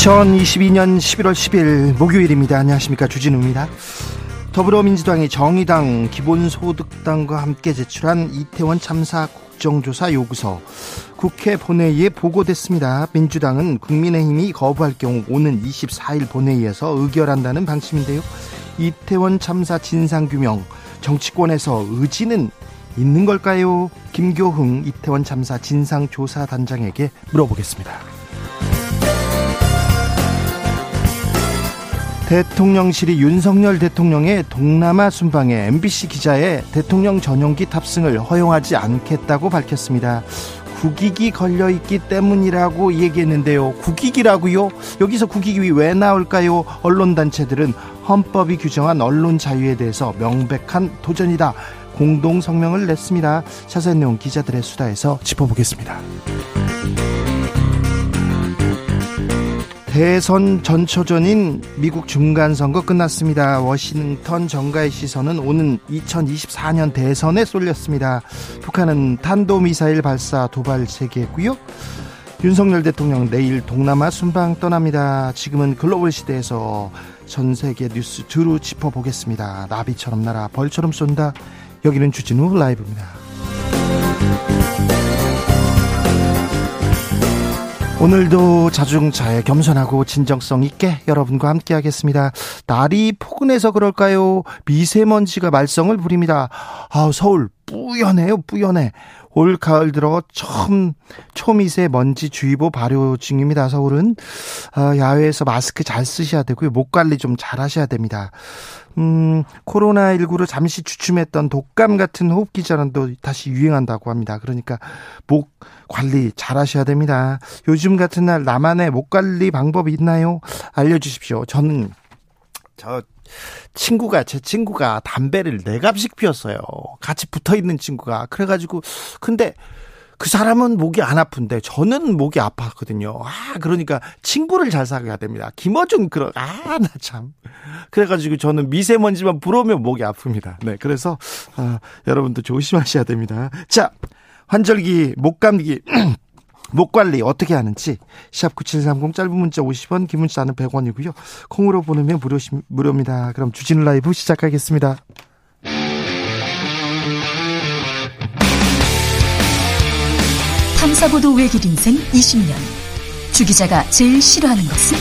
2022년 11월 10일 목요일입니다. 안녕하십니까. 주진우입니다. 더불어민주당이 정의당, 기본소득당과 함께 제출한 이태원 참사 국정조사 요구서 국회 본회의에 보고됐습니다. 민주당은 국민의힘이 거부할 경우 오는 24일 본회의에서 의결한다는 방침인데요. 이태원 참사 진상규명, 정치권에서 의지는 있는 걸까요? 김교흥 이태원 참사 진상조사단장에게 물어보겠습니다. 대통령실이 윤석열 대통령의 동남아 순방에 MBC 기자의 대통령 전용기 탑승을 허용하지 않겠다고 밝혔습니다. 국익이 걸려있기 때문이라고 얘기했는데요. 국익이라고요? 여기서 국익이 왜 나올까요? 언론단체들은 헌법이 규정한 언론 자유에 대해서 명백한 도전이다. 공동 성명을 냈습니다. 자세한 내용 기자들의 수다에서 짚어보겠습니다. 대선 전초전인 미국 중간선거 끝났습니다. 워싱턴 정가의 시선은 오는 2024년 대선에 쏠렸습니다. 북한은 탄도미사일 발사 도발 세계고요. 윤석열 대통령 내일 동남아 순방 떠납니다. 지금은 글로벌 시대에서 전 세계 뉴스 두루 짚어보겠습니다. 나비처럼 날아 벌처럼 쏜다. 여기는 주진우 라이브입니다. 오늘도 자중차에 겸손하고 진정성 있게 여러분과 함께 하겠습니다. 날이 포근해서 그럴까요? 미세먼지가 말썽을 부립니다. 아, 서울 뿌연해요, 뿌연해. 올 가을 들어 처음 초미세 먼지 주의보 발효 중입니다. 서울은 아, 야외에서 마스크 잘 쓰셔야 되고요. 목 관리 좀 잘 하셔야 됩니다. 음, 코로나19로 잠시 주춤했던 독감 같은 호흡기 질환도 다시 유행한다고 합니다. 그러니까 목 관리 잘 하셔야 됩니다. 요즘 같은 날 나만의 목 관리 방법이 있나요? 알려 주십시오. 저는 저 친구가 제 친구가 담배를 네 갑씩 피웠어요. 같이 붙어 있는 친구가 그래가지고 근데 그 사람은 목이 안 아픈데 저는 목이 아팠거든요. 아 그러니까 친구를 잘 사귀어야 됩니다. 김어준 그런 아나 참 그래가지고 저는 미세먼지만 불어오면 목이 아픕니다. 네 그래서 아, 여러분도 조심하셔야 됩니다. 자 환절기 목감기 목 관리 어떻게 하는지 샵 9730 짧은 문자 50원 긴 문자는 100원이고요. 콩으로 보내면 무료 무료입니다. 그럼 주진 라이브 시작하겠습니다. 탐사보도 외길 인생 20년. 주 기자가 제일 싫어하는 것은?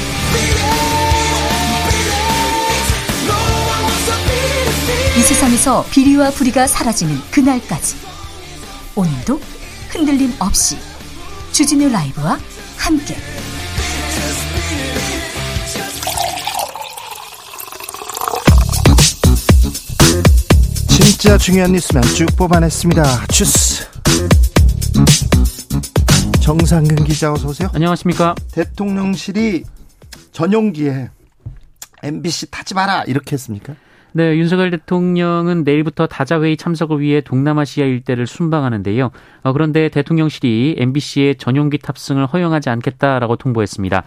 이 세상에서 비리와 부리가 사라지는 그날까지. 오늘도 흔들림 없이 주진우 라이브와 함께. 진짜 중요한 뉴스만 쭉 뽑아냈습니다. 주스. 정상근 기자 어서 오세요. 안녕하십니까. 대통령실이 전용기에 MBC 타지 마라 이렇게 했습니까? 네, 윤석열 대통령은 내일부터 다자회의 참석을 위해 동남아시아 일대를 순방하는데요. 어, 그런데 대통령실이 MBC의 전용기 탑승을 허용하지 않겠다라고 통보했습니다.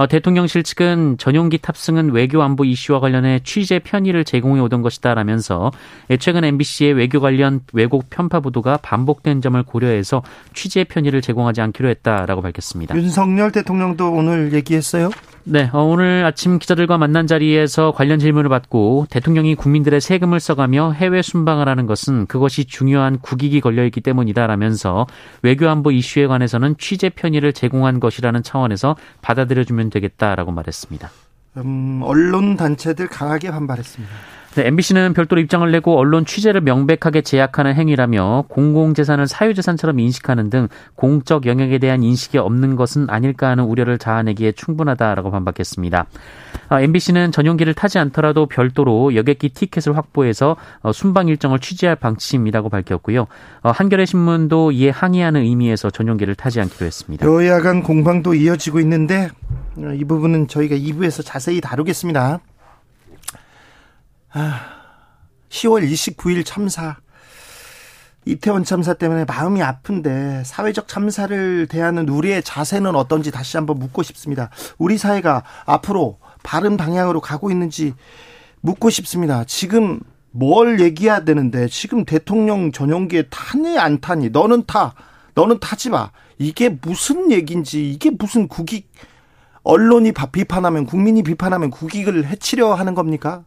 어, 대통령실 측은 전용기 탑승은 외교 안보 이슈와 관련해 취재 편의를 제공해 오던 것이다라면서 최근 MBC의 외교 관련 왜곡 편파 보도가 반복된 점을 고려해서 취재 편의를 제공하지 않기로 했다라고 밝혔습니다. 윤석열 대통령도 오늘 얘기했어요? 네, 어, 오늘 아침 기자들과 만난 자리에서 관련 질문을 받고 대통령이 국민들의 세금을 써가며 해외 순방을 하는 것은 그것이 중요한 국익이 걸려있기 때문이다라면서 외교안보 이슈에 관해서는 취재 편의를 제공한 것이라는 차원에서 받아들여주면 되겠다라고 말했습니다. 음, 언론 단체들 강하게 반발했습니다. 네, MBC는 별도로 입장을 내고 언론 취재를 명백하게 제약하는 행위라며 공공재산을 사유재산처럼 인식하는 등 공적 영역에 대한 인식이 없는 것은 아닐까 하는 우려를 자아내기에 충분하다라고 반박했습니다. MBC는 전용기를 타지 않더라도 별도로 여객기 티켓을 확보해서 어, 순방 일정을 취재할 방침이라고 밝혔고요. 어, 한겨레 신문도 이에 항의하는 의미에서 전용기를 타지 않기로 했습니다. 여야 간 공방도 이어지고 있는데 어, 이 부분은 저희가 2부에서 자세히 다루겠습니다. 아, 10월 29일 참사 이태원 참사 때문에 마음이 아픈데 사회적 참사를 대하는 우리의 자세는 어떤지 다시 한번 묻고 싶습니다. 우리 사회가 앞으로 바른 방향으로 가고 있는지 묻고 싶습니다. 지금 뭘 얘기해야 되는데 지금 대통령 전용기에 타니 안 타니 너는 타 너는 타지 마 이게 무슨 얘기인지 이게 무슨 국익 언론이 비판하면 국민이 비판하면 국익을 해치려 하는 겁니까?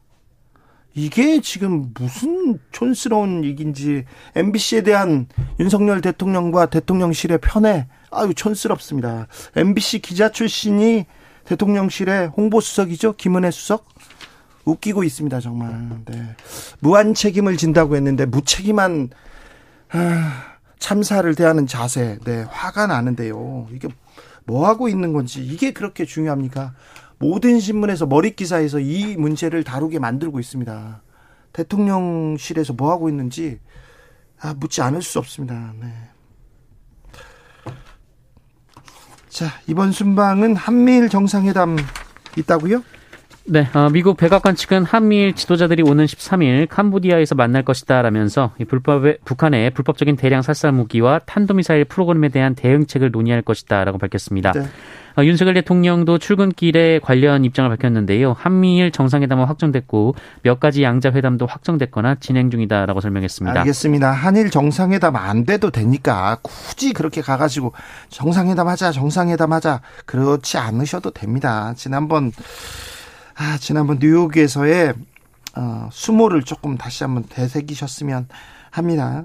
이게 지금 무슨 촌스러운 얘기인지 MBC에 대한 윤석열 대통령과 대통령실의 편에 아유 촌스럽습니다. MBC 기자 출신이 대통령실의 홍보수석이죠. 김은혜 수석. 웃기고 있습니다, 정말. 네. 무한 책임을 진다고 했는데 무책임한 아, 참사를 대하는 자세. 네, 화가 나는데요. 이게 뭐 하고 있는 건지 이게 그렇게 중요합니까? 모든 신문에서 머리 기사에서 이 문제를 다루게 만들고 있습니다. 대통령실에서 뭐 하고 있는지 아, 묻지 않을 수 없습니다. 네. 자, 이번 순방은 한미일 정상회담 있다고요? 네, 어, 미국 백악관 측은 한미일 지도자들이 오는 13일 캄보디아에서 만날 것이다라면서 불법의, 북한의 불법적인 대량 살살 무기와 탄도미사일 프로그램에 대한 대응책을 논의할 것이다라고 밝혔습니다. 네. 어, 윤석열 대통령도 출근길에 관련 입장을 밝혔는데요. 한미일 정상회담은 확정됐고 몇 가지 양자 회담도 확정됐거나 진행 중이다라고 설명했습니다. 알겠습니다. 한일 정상회담 안 돼도 되니까 굳이 그렇게 가가지고 정상회담 하자, 정상회담 하자 그렇지 않으셔도 됩니다. 지난번 아, 지난번 뉴욕에서의 어, 수모를 조금 다시 한번 되새기셨으면 합니다.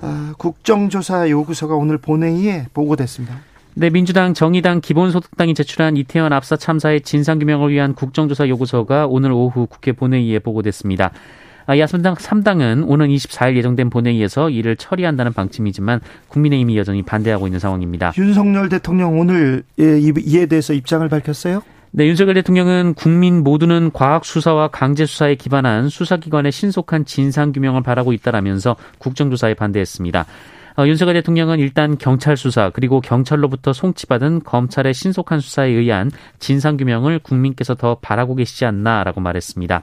아, 국정조사 요구서가 오늘 본회의에 보고됐습니다. 네, 민주당, 정의당, 기본소득당이 제출한 이태원 압사 참사의 진상규명을 위한 국정조사 요구서가 오늘 오후 국회 본회의에 보고됐습니다. 아, 야선당 3당은 오는 24일 예정된 본회의에서 이를 처리한다는 방침이지만 국민의힘이 여전히 반대하고 있는 상황입니다. 윤석열 대통령 오늘 예, 이에 대해서 입장을 밝혔어요? 네, 윤석열 대통령은 국민 모두는 과학 수사와 강제 수사에 기반한 수사기관의 신속한 진상 규명을 바라고 있다라면서 국정조사에 반대했습니다. 어, 윤석열 대통령은 일단 경찰 수사 그리고 경찰로부터 송치받은 검찰의 신속한 수사에 의한 진상 규명을 국민께서 더 바라고 계시지 않나라고 말했습니다.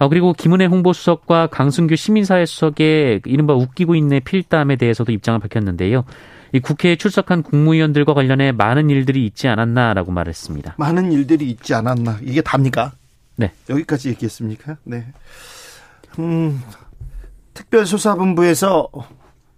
어, 그리고 김은혜 홍보수석과 강승규 시민사회 수석의 이른바 웃기고 있네 필담에 대해서도 입장을 밝혔는데요. 이 국회에 출석한 국무위원들과 관련해 많은 일들이 있지 않았나라고 말했습니다. 많은 일들이 있지 않았나 이게 답니까? 네. 여기까지 얘기했습니까? 네. 음, 특별수사본부에서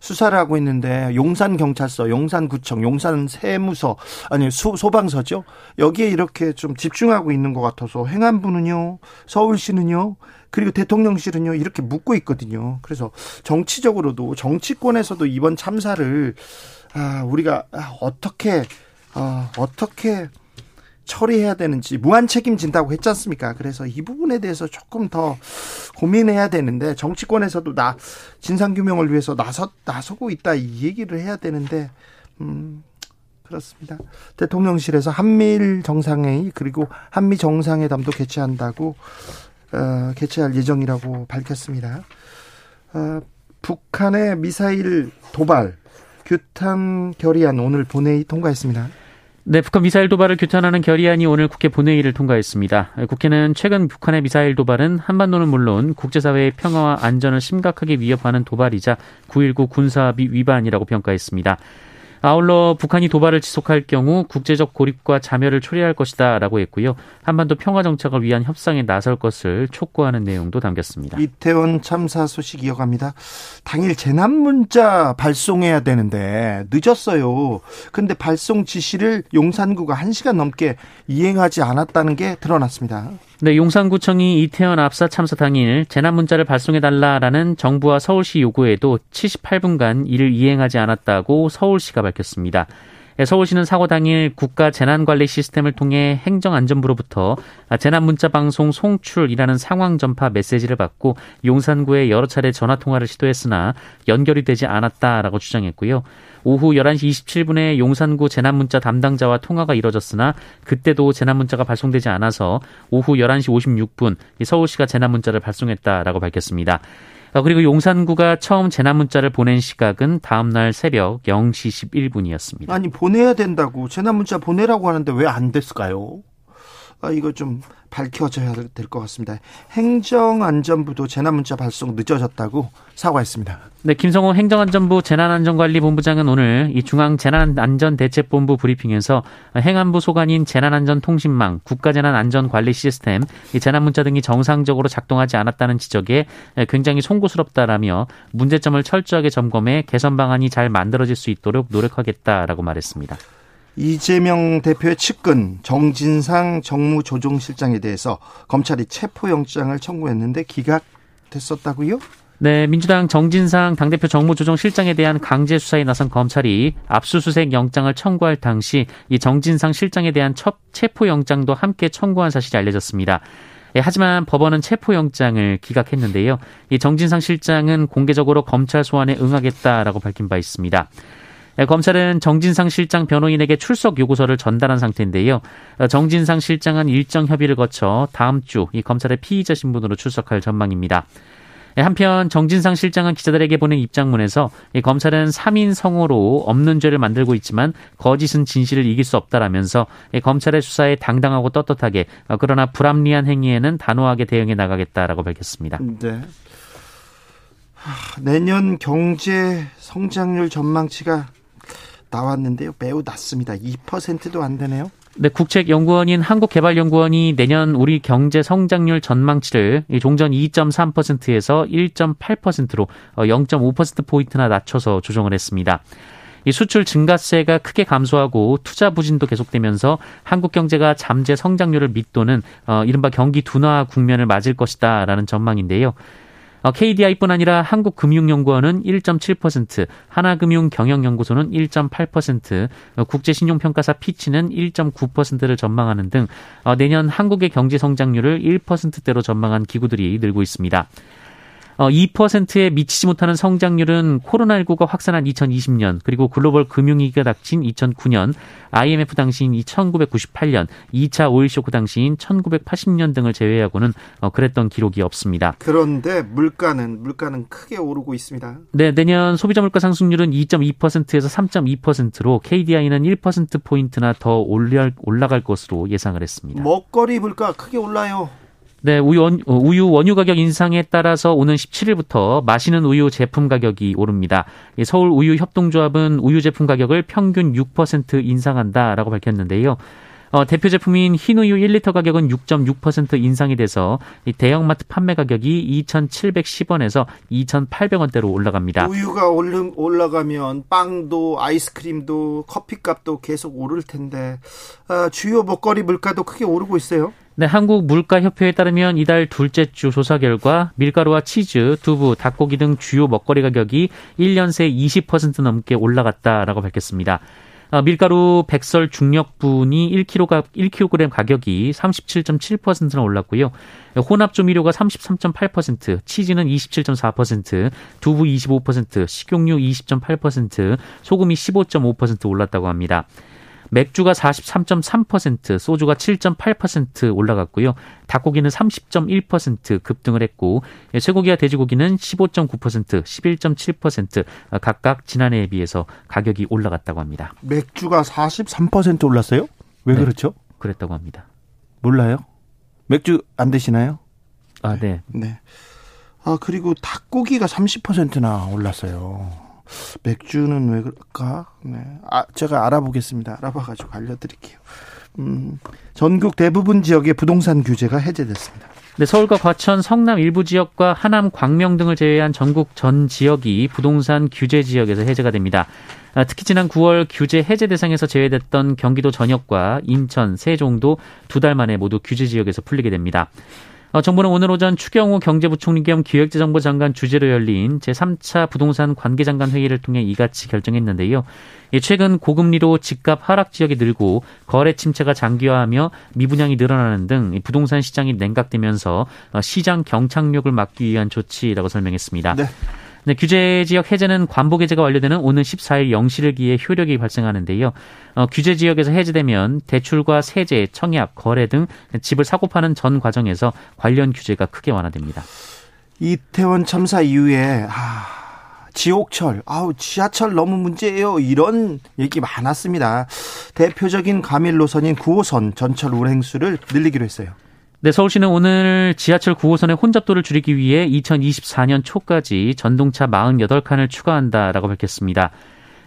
수사를 하고 있는데 용산 경찰서, 용산 구청, 용산 세무서 아니 소, 소방서죠. 여기에 이렇게 좀 집중하고 있는 것 같아서 행안부는요, 서울시는요, 그리고 대통령실은요 이렇게 묻고 있거든요. 그래서 정치적으로도 정치권에서도 이번 참사를 아, 우리가 아, 어떻게 어, 어떻게 처리해야 되는지 무한 책임진다고 했지 않습니까? 그래서 이 부분에 대해서 조금 더 고민해야 되는데 정치권에서도 나 진상 규명을 위해서 나서 나서고 있다 이 얘기를 해야 되는데 음 그렇습니다. 대통령실에서 한미일 정상회의 그리고 한미 정상회담도 개최한다고 어, 개최할 예정이라고 밝혔습니다. 어, 북한의 미사일 도발 규탄 결의안 오늘 본회의 통과했습니다. 네, 북한 미사일 도발을 규탄하는 결의안이 오늘 국회 본회의를 통과했습니다. 국회는 최근 북한의 미사일 도발은 한반도는 물론 국제사회의 평화와 안전을 심각하게 위협하는 도발이자 9.19 군사합의 위반이라고 평가했습니다. 아울러 북한이 도발을 지속할 경우 국제적 고립과 자멸을 초래할 것이다 라고 했고요. 한반도 평화 정착을 위한 협상에 나설 것을 촉구하는 내용도 담겼습니다. 이태원 참사 소식 이어갑니다. 당일 재난 문자 발송해야 되는데 늦었어요. 근데 발송 지시를 용산구가 1시간 넘게 이행하지 않았다는 게 드러났습니다. 네, 용산구청이 이태원 압사 참사 당일 재난 문자를 발송해 달라라는 정부와 서울시 요구에도 78분간 이를 이행하지 않았다고 서울시가 밝혔습니다. 예, 서울시는 사고 당일 국가 재난관리 시스템을 통해 행정안전부로부터 재난 문자 방송 송출이라는 상황 전파 메시지를 받고 용산구에 여러 차례 전화 통화를 시도했으나 연결이 되지 않았다라고 주장했고요. 오후 11시 27분에 용산구 재난문자 담당자와 통화가 이뤄졌으나 그때도 재난문자가 발송되지 않아서 오후 11시 56분 서울시가 재난문자를 발송했다라고 밝혔습니다. 어, 그리고 용산구가 처음 재난 문자를 보낸 시각은 다음 날 새벽 0시 11분이었습니다. 아니 보내야 된다고 재난 문자 보내라고 하는데 왜 안 됐을까요? 아, 이거 좀 밝혀져야 될 것 같습니다. 행정안전부도 재난문자 발송 늦어졌다고 사과했습니다. 네, 김성호 행정안전부 재난안전관리본부장은 오늘 이 중앙 재난안전대책본부 브리핑에서 행안부 소관인 재난안전통신망, 국가재난안전관리 시스템, 이 재난문자 등이 정상적으로 작동하지 않았다는 지적에 굉장히 송구스럽다라며 문제점을 철저하게 점검해 개선 방안이 잘 만들어질 수 있도록 노력하겠다라고 말했습니다. 이재명 대표의 측근 정진상 정무조정실장에 대해서 검찰이 체포영장을 청구했는데 기각됐었다고요? 네, 민주당 정진상 당대표 정무조정실장에 대한 강제 수사에 나선 검찰이 압수수색 영장을 청구할 당시 이 정진상 실장에 대한 첫 체포 영장도 함께 청구한 사실이 알려졌습니다. 예, 하지만 법원은 체포영장을 기각했는데요. 이 정진상 실장은 공개적으로 검찰 소환에 응하겠다라고 밝힌 바 있습니다. 예, 검찰은 정진상 실장 변호인에게 출석 요구서를 전달한 상태인데요. 어, 정진상 실장은 일정 협의를 거쳐 다음 주 이 검찰의 피의자 신분으로 출석할 전망입니다. 예, 한편 정진상 실장은 기자들에게 보낸 입장문에서 검찰은 3인 성호로 없는 죄를 만들고 있지만 거짓은 진실을 이길 수 없다라면서 검찰의 수사에 당당하고 떳떳하게 어, 그러나 불합리한 행위에는 단호하게 대응해 나가겠다라고 밝혔습니다. 네. 내년 경제 성장률 전망치가 나왔는데요. 매우 낮습니다. 2%도 안 되네요. 네, 국책연구원인 한국개발연구원이 내년 우리 경제 성장률 전망치를 종전 2.3%에서 1.8%로 0.5%포인트나 낮춰서 조정을 했습니다. 이 수출 증가세가 크게 감소하고 투자 부진도 계속되면서 한국 경제가 잠재 성장률을 밑도는 어, 이른바 경기 둔화 국면을 맞을 것이다라는 전망인데요. KDI뿐 어, 아니라 한국금융연구원은 1.7%, 하나금융경영연구소는 1.8%, 어, 국제신용평가사 피치는 1.9%를 전망하는 등 어, 내년 한국의 경제 성장률을 1%대로 전망한 기구들이 늘고 있습니다. 2%에 어, 미치지 못하는 성장률은 코로나19가 확산한 2020년 그리고 글로벌 금융위기가 닥친 2009년 IMF 당시인 1998년 2차 오일 쇼크 당시인 1980년 등을 제외하고는 어, 그랬던 기록이 없습니다. 그런데 물가는 물가는 크게 오르고 있습니다. 네, 내년 소비자 물가 상승률은 2.2%에서 3.2%로 KDI는 1% 포인트나 더 올라갈 것으로 예상을 했습니다. 먹거리 물가 크게 올라요. 네, 우유, 원, 어, 우유 원유 가격 인상에 따라서 오는 17일부터 마시는 우유 제품 가격이 오릅니다. 서울 우유 협동조합은 우유 제품 가격을 평균 6% 인상한다라고 밝혔는데요. 어, 대표 제품인 흰우유 1리터 가격은 6.6% 인상이 돼서 대형마트 판매 가격이 2,710원에서 2,800원대로 올라갑니다. 우유가 올라가면 빵도 아이스크림도 커피값도 계속 오를 텐데 어, 주요 먹거리 물가도 크게 오르고 있어요. 네, 한국 물가협회에 따르면 이달 둘째 주 조사 결과 밀가루와 치즈, 두부, 닭고기 등 주요 먹거리 가격이 1년 새 20% 넘게 올라갔다라고 밝혔습니다. 어, 밀가루 백설 중력분이 1kg, 1kg 가격이 37.7%나 올랐고요. 혼합 조미료가 33.8%, 치즈는 27.4%, 두부 25%, 식용유 20.8%, 소금이 15.5% 올랐다고 합니다. 맥주가 43.3%, 소주가 7.8% 올라갔고요. 닭고기는 30.1% 급등을 했고 쇠고기와 돼지고기는 15.9%, 11.7% 각각 지난해에 비해서 가격이 올라갔다고 합니다. 맥주가 43% 올랐어요? 왜 네, 그렇죠? 그랬다고 합니다. 몰라요? 맥주 안 드시나요? 아, 네. 네. 아, 그리고 닭고기가 30%나 올랐어요. 맥주는 왜 그럴까? 네. 아, 제가 알아보겠습니다. 알아봐가지고 알려드릴게요. 음, 전국 대부분 지역의 부동산 규제가 해제됐습니다. 네, 서울과 과천, 성남 일부 지역과 하남, 광명 등을 제외한 전국 전 지역이 부동산 규제 지역에서 해제가 됩니다. 아, 특히 지난 9월 규제 해제 대상에서 제외됐던 경기도 전역과 인천, 세종도 두 달 만에 모두 규제 지역에서 풀리게 됩니다. 어, 정부는 오늘 오전 추경호 경제부총리 겸 기획재정부 장관 주재로 열린 제3차 부동산 관계장관 회의를 통해 이같이 결정했는데요. 예, 최근 고금리로 집값 하락 지역이 늘고 거래 침체가 장기화하며 미분양이 늘어나는 등 부동산 시장이 냉각되면서 어, 시장 경착력을 막기 위한 조치라고 설명했습니다. 네. 네, 규제 지역 해제는 관보 해제가 완료되는 오는 14일 0시를 기해 효력이 발생하는데요. 어, 규제 지역에서 해제되면 대출과 세제, 청약, 거래 등 집을 사고 파는 전 과정에서 관련 규제가 크게 완화됩니다. 이태원 참사 이후에 아, 지옥철, 아우 지하철 너무 문제예요. 이런 얘기 많았습니다. 대표적인 과밀 노선인 9호선 전철 운행수를 늘리기로 했어요. 네, 서울시는 오늘 지하철 9호선의 혼잡도를 줄이기 위해 2024년 초까지 전동차 48칸을 추가한다라고 밝혔습니다.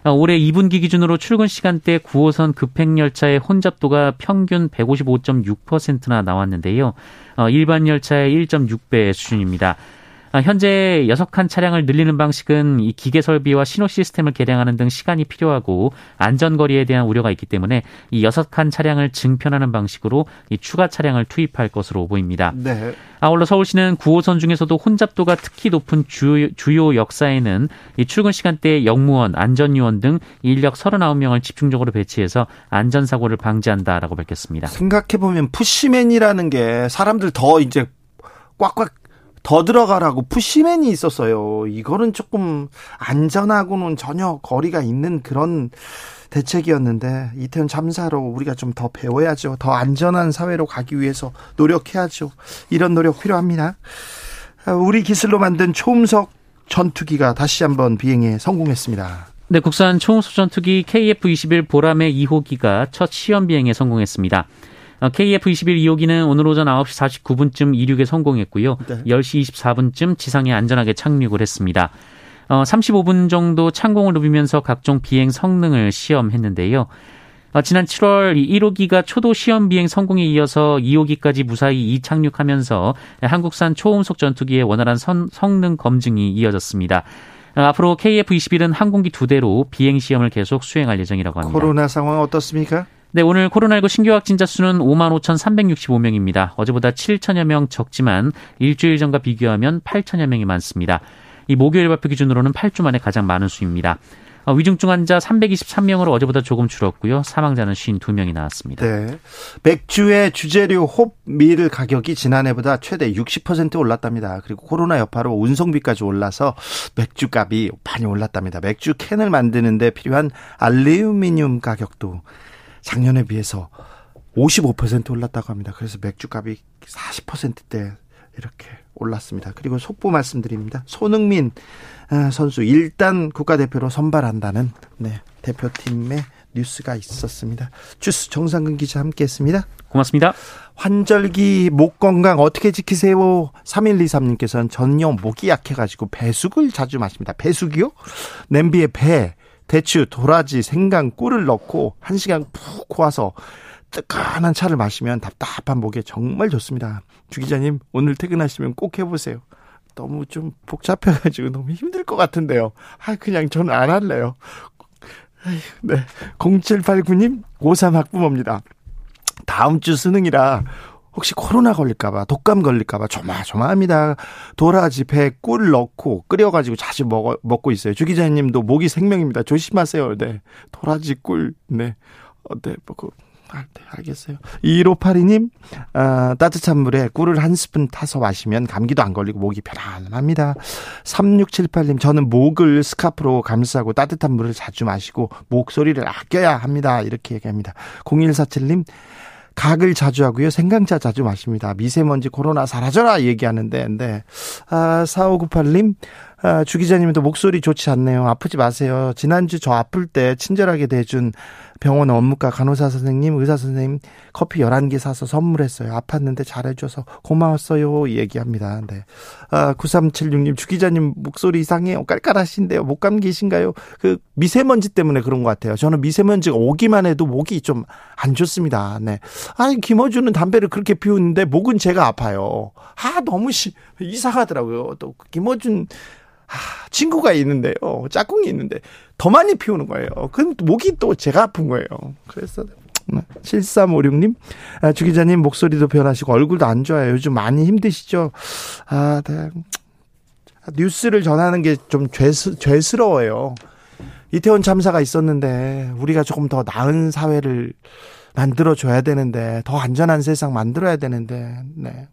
어, 올해 2분기 기준으로 출근 시간대 9호선 급행열차의 혼잡도가 평균 155.6%나 나왔는데요. 어, 일반 열차의 1.6배 수준입니다. 아, 현재 6칸 차량을 늘리는 방식은 이 기계 설비와 신호 시스템을 개량하는 등 시간이 필요하고 안전거리에 대한 우려가 있기 때문에 이 6칸 차량을 증편하는 방식으로 이 추가 차량을 투입할 것으로 보입니다. 네. 아울러 서울시는 9호선 중에서도 혼잡도가 특히 높은 주요, 주요 역사에는 이 출근 시간대에 영무원, 안전요원 등 인력 39명을 집중적으로 배치해서 안전사고를 방지한다라고 밝혔습니다. 생각해보면 푸시맨이라는 게 사람들 더 이제 꽉꽉 더 들어가라고 푸시맨이 있었어요. 이거는 조금 안전하고는 전혀 거리가 있는 그런 대책이었는데 이태원 참사로 우리가 좀 더 배워야죠. 더 안전한 사회로 가기 위해서 노력해야죠. 이런 노력 필요합니다. 우리 기술로 만든 초음속 전투기가 다시 한번 비행에 성공했습니다. 네, 국산 초음속 전투기 KF-21 보람의 2호기가 첫 시험 비행에 성공했습니다. KF-21 2호기는 오늘 오전 9시 49분쯤 이륙에 성공했고요. 네. 10시 24분쯤 지상에 안전하게 착륙을 했습니다. 어, 35분 정도 창공을 누비면서 각종 비행 성능을 시험했는데요. 어, 지난 7월 1호기가 초도 시험 비행 성공에 이어서 2호기까지 무사히 이착륙하면서 한국산 초음속 전투기의 원활한 선, 성능 검증이 이어졌습니다. 어, 앞으로 KF-21은 항공기 두 대로 비행 시험을 계속 수행할 예정이라고 합니다. 코로나 상황 어떻습니까? 네, 오늘 코로나19 신규 확진자 수는 5만 5,365명입니다. 어제보다 7천여 명 적지만 일주일 전과 비교하면 8천여 명이 많습니다. 이 목요일 발표 기준으로는 8주 만에 가장 많은 수입니다. 어, 위중증 환자 323명으로 어제보다 조금 줄었고요. 사망자는 52명이 나왔습니다. 네. 맥주의 주재료 홉밀 가격이 지난해보다 최대 60% 올랐답니다. 그리고 코로나 여파로 운송비까지 올라서 맥주 값이 많이 올랐답니다. 맥주 캔을 만드는데 필요한 알루미늄 가격도 작년에 비해서 55% 올랐다고 합니다. 그래서 맥주값이 40%대 이렇게 올랐습니다. 그리고 속보 말씀드립니다. 손흥민 아, 선수 일단 국가대표로 선발한다는 네, 대표팀의 뉴스가 있었습니다. 주스 정상근 기자 함께했습니다. 고맙습니다. 환절기 목 건강 어떻게 지키세요? 3123님께서는 전혀 목이 약해가지고 배숙을 자주 마십니다. 배숙이요? 냄비에 배, 대추, 도라지, 생강, 꿀을 넣고 한 시간 푹 고아서 뜨끈한 차를 마시면 답답한 목에 정말 좋습니다. 주 기자님 오늘 퇴근하시면 꼭 해보세요. 너무 좀 복잡해가지고 너무 힘들 것 같은데요. 아 그냥 저는 안 할래요. 네, 0789님 고3 학부모입니다. 다음 주 수능이라 혹시 코로나 걸릴까봐 독감 걸릴까봐 조마조마합니다. 도라지 배꿀 넣고 끓여가지고 자주 먹어, 먹고 있어요. 주 기자님도 목이 생명입니다. 조심하세요. 네. 도라지 꿀. 네. 어, 네. 먹고. 아, 네, 알겠어요. 1582님, 아, 따뜻한 물에 꿀을 한 스푼 타서 마시면 감기도 안 걸리고 목이 편안합니다. 3678님, 저는 목을 스카프로 감싸고 따뜻한 물을 자주 마시고 목소리를 아껴야 합니다. 이렇게 얘기합니다. 0147님, 각을 자주 하고요. 생강차 자주 마십니다. 미세먼지 코로나 사라져라 얘기하는데, 네. 아, 4598님, 아, 주 기자님도 목소리 좋지 않네요. 아프지 마세요. 지난주 저 아플 때 친절하게 대준 병원 업무과 간호사 선생님, 의사 선생님 커피 11개 사서 선물했어요. 아팠는데 잘해줘서 고마웠어요. 얘기합니다. 네. 아, 9376님, 주 기자님 목소리 이상해요. 깔깔하신데요. 목 감기신가요? 그 미세먼지 때문에 그런 것 같아요. 저는 미세먼지가 오기만 해도 목이 좀 안 좋습니다. 네. 아니, 김어준은 담배를 그렇게 피우는데 목은 제가 아파요. 아, 너무 시, 이상하더라고요. 또 김어준 아, 친구가 있는데요. 짝꿍이 있는데 더 많이 피우는 거예요. 그럼 목이 또 제가 아픈 거예요. 그래서 7356님, 아, 주 기자님 목소리도 변하시고 얼굴도 안 좋아요. 요즘 많이 힘드시죠? 아, 네. 뉴스를 전하는 게 좀 죄스, 죄스러워요. 이태원 참사가 있었는데 우리가 조금 더 나은 사회를 만들어 줘야 되는데 더 안전한 세상 만들어야 되는데 네.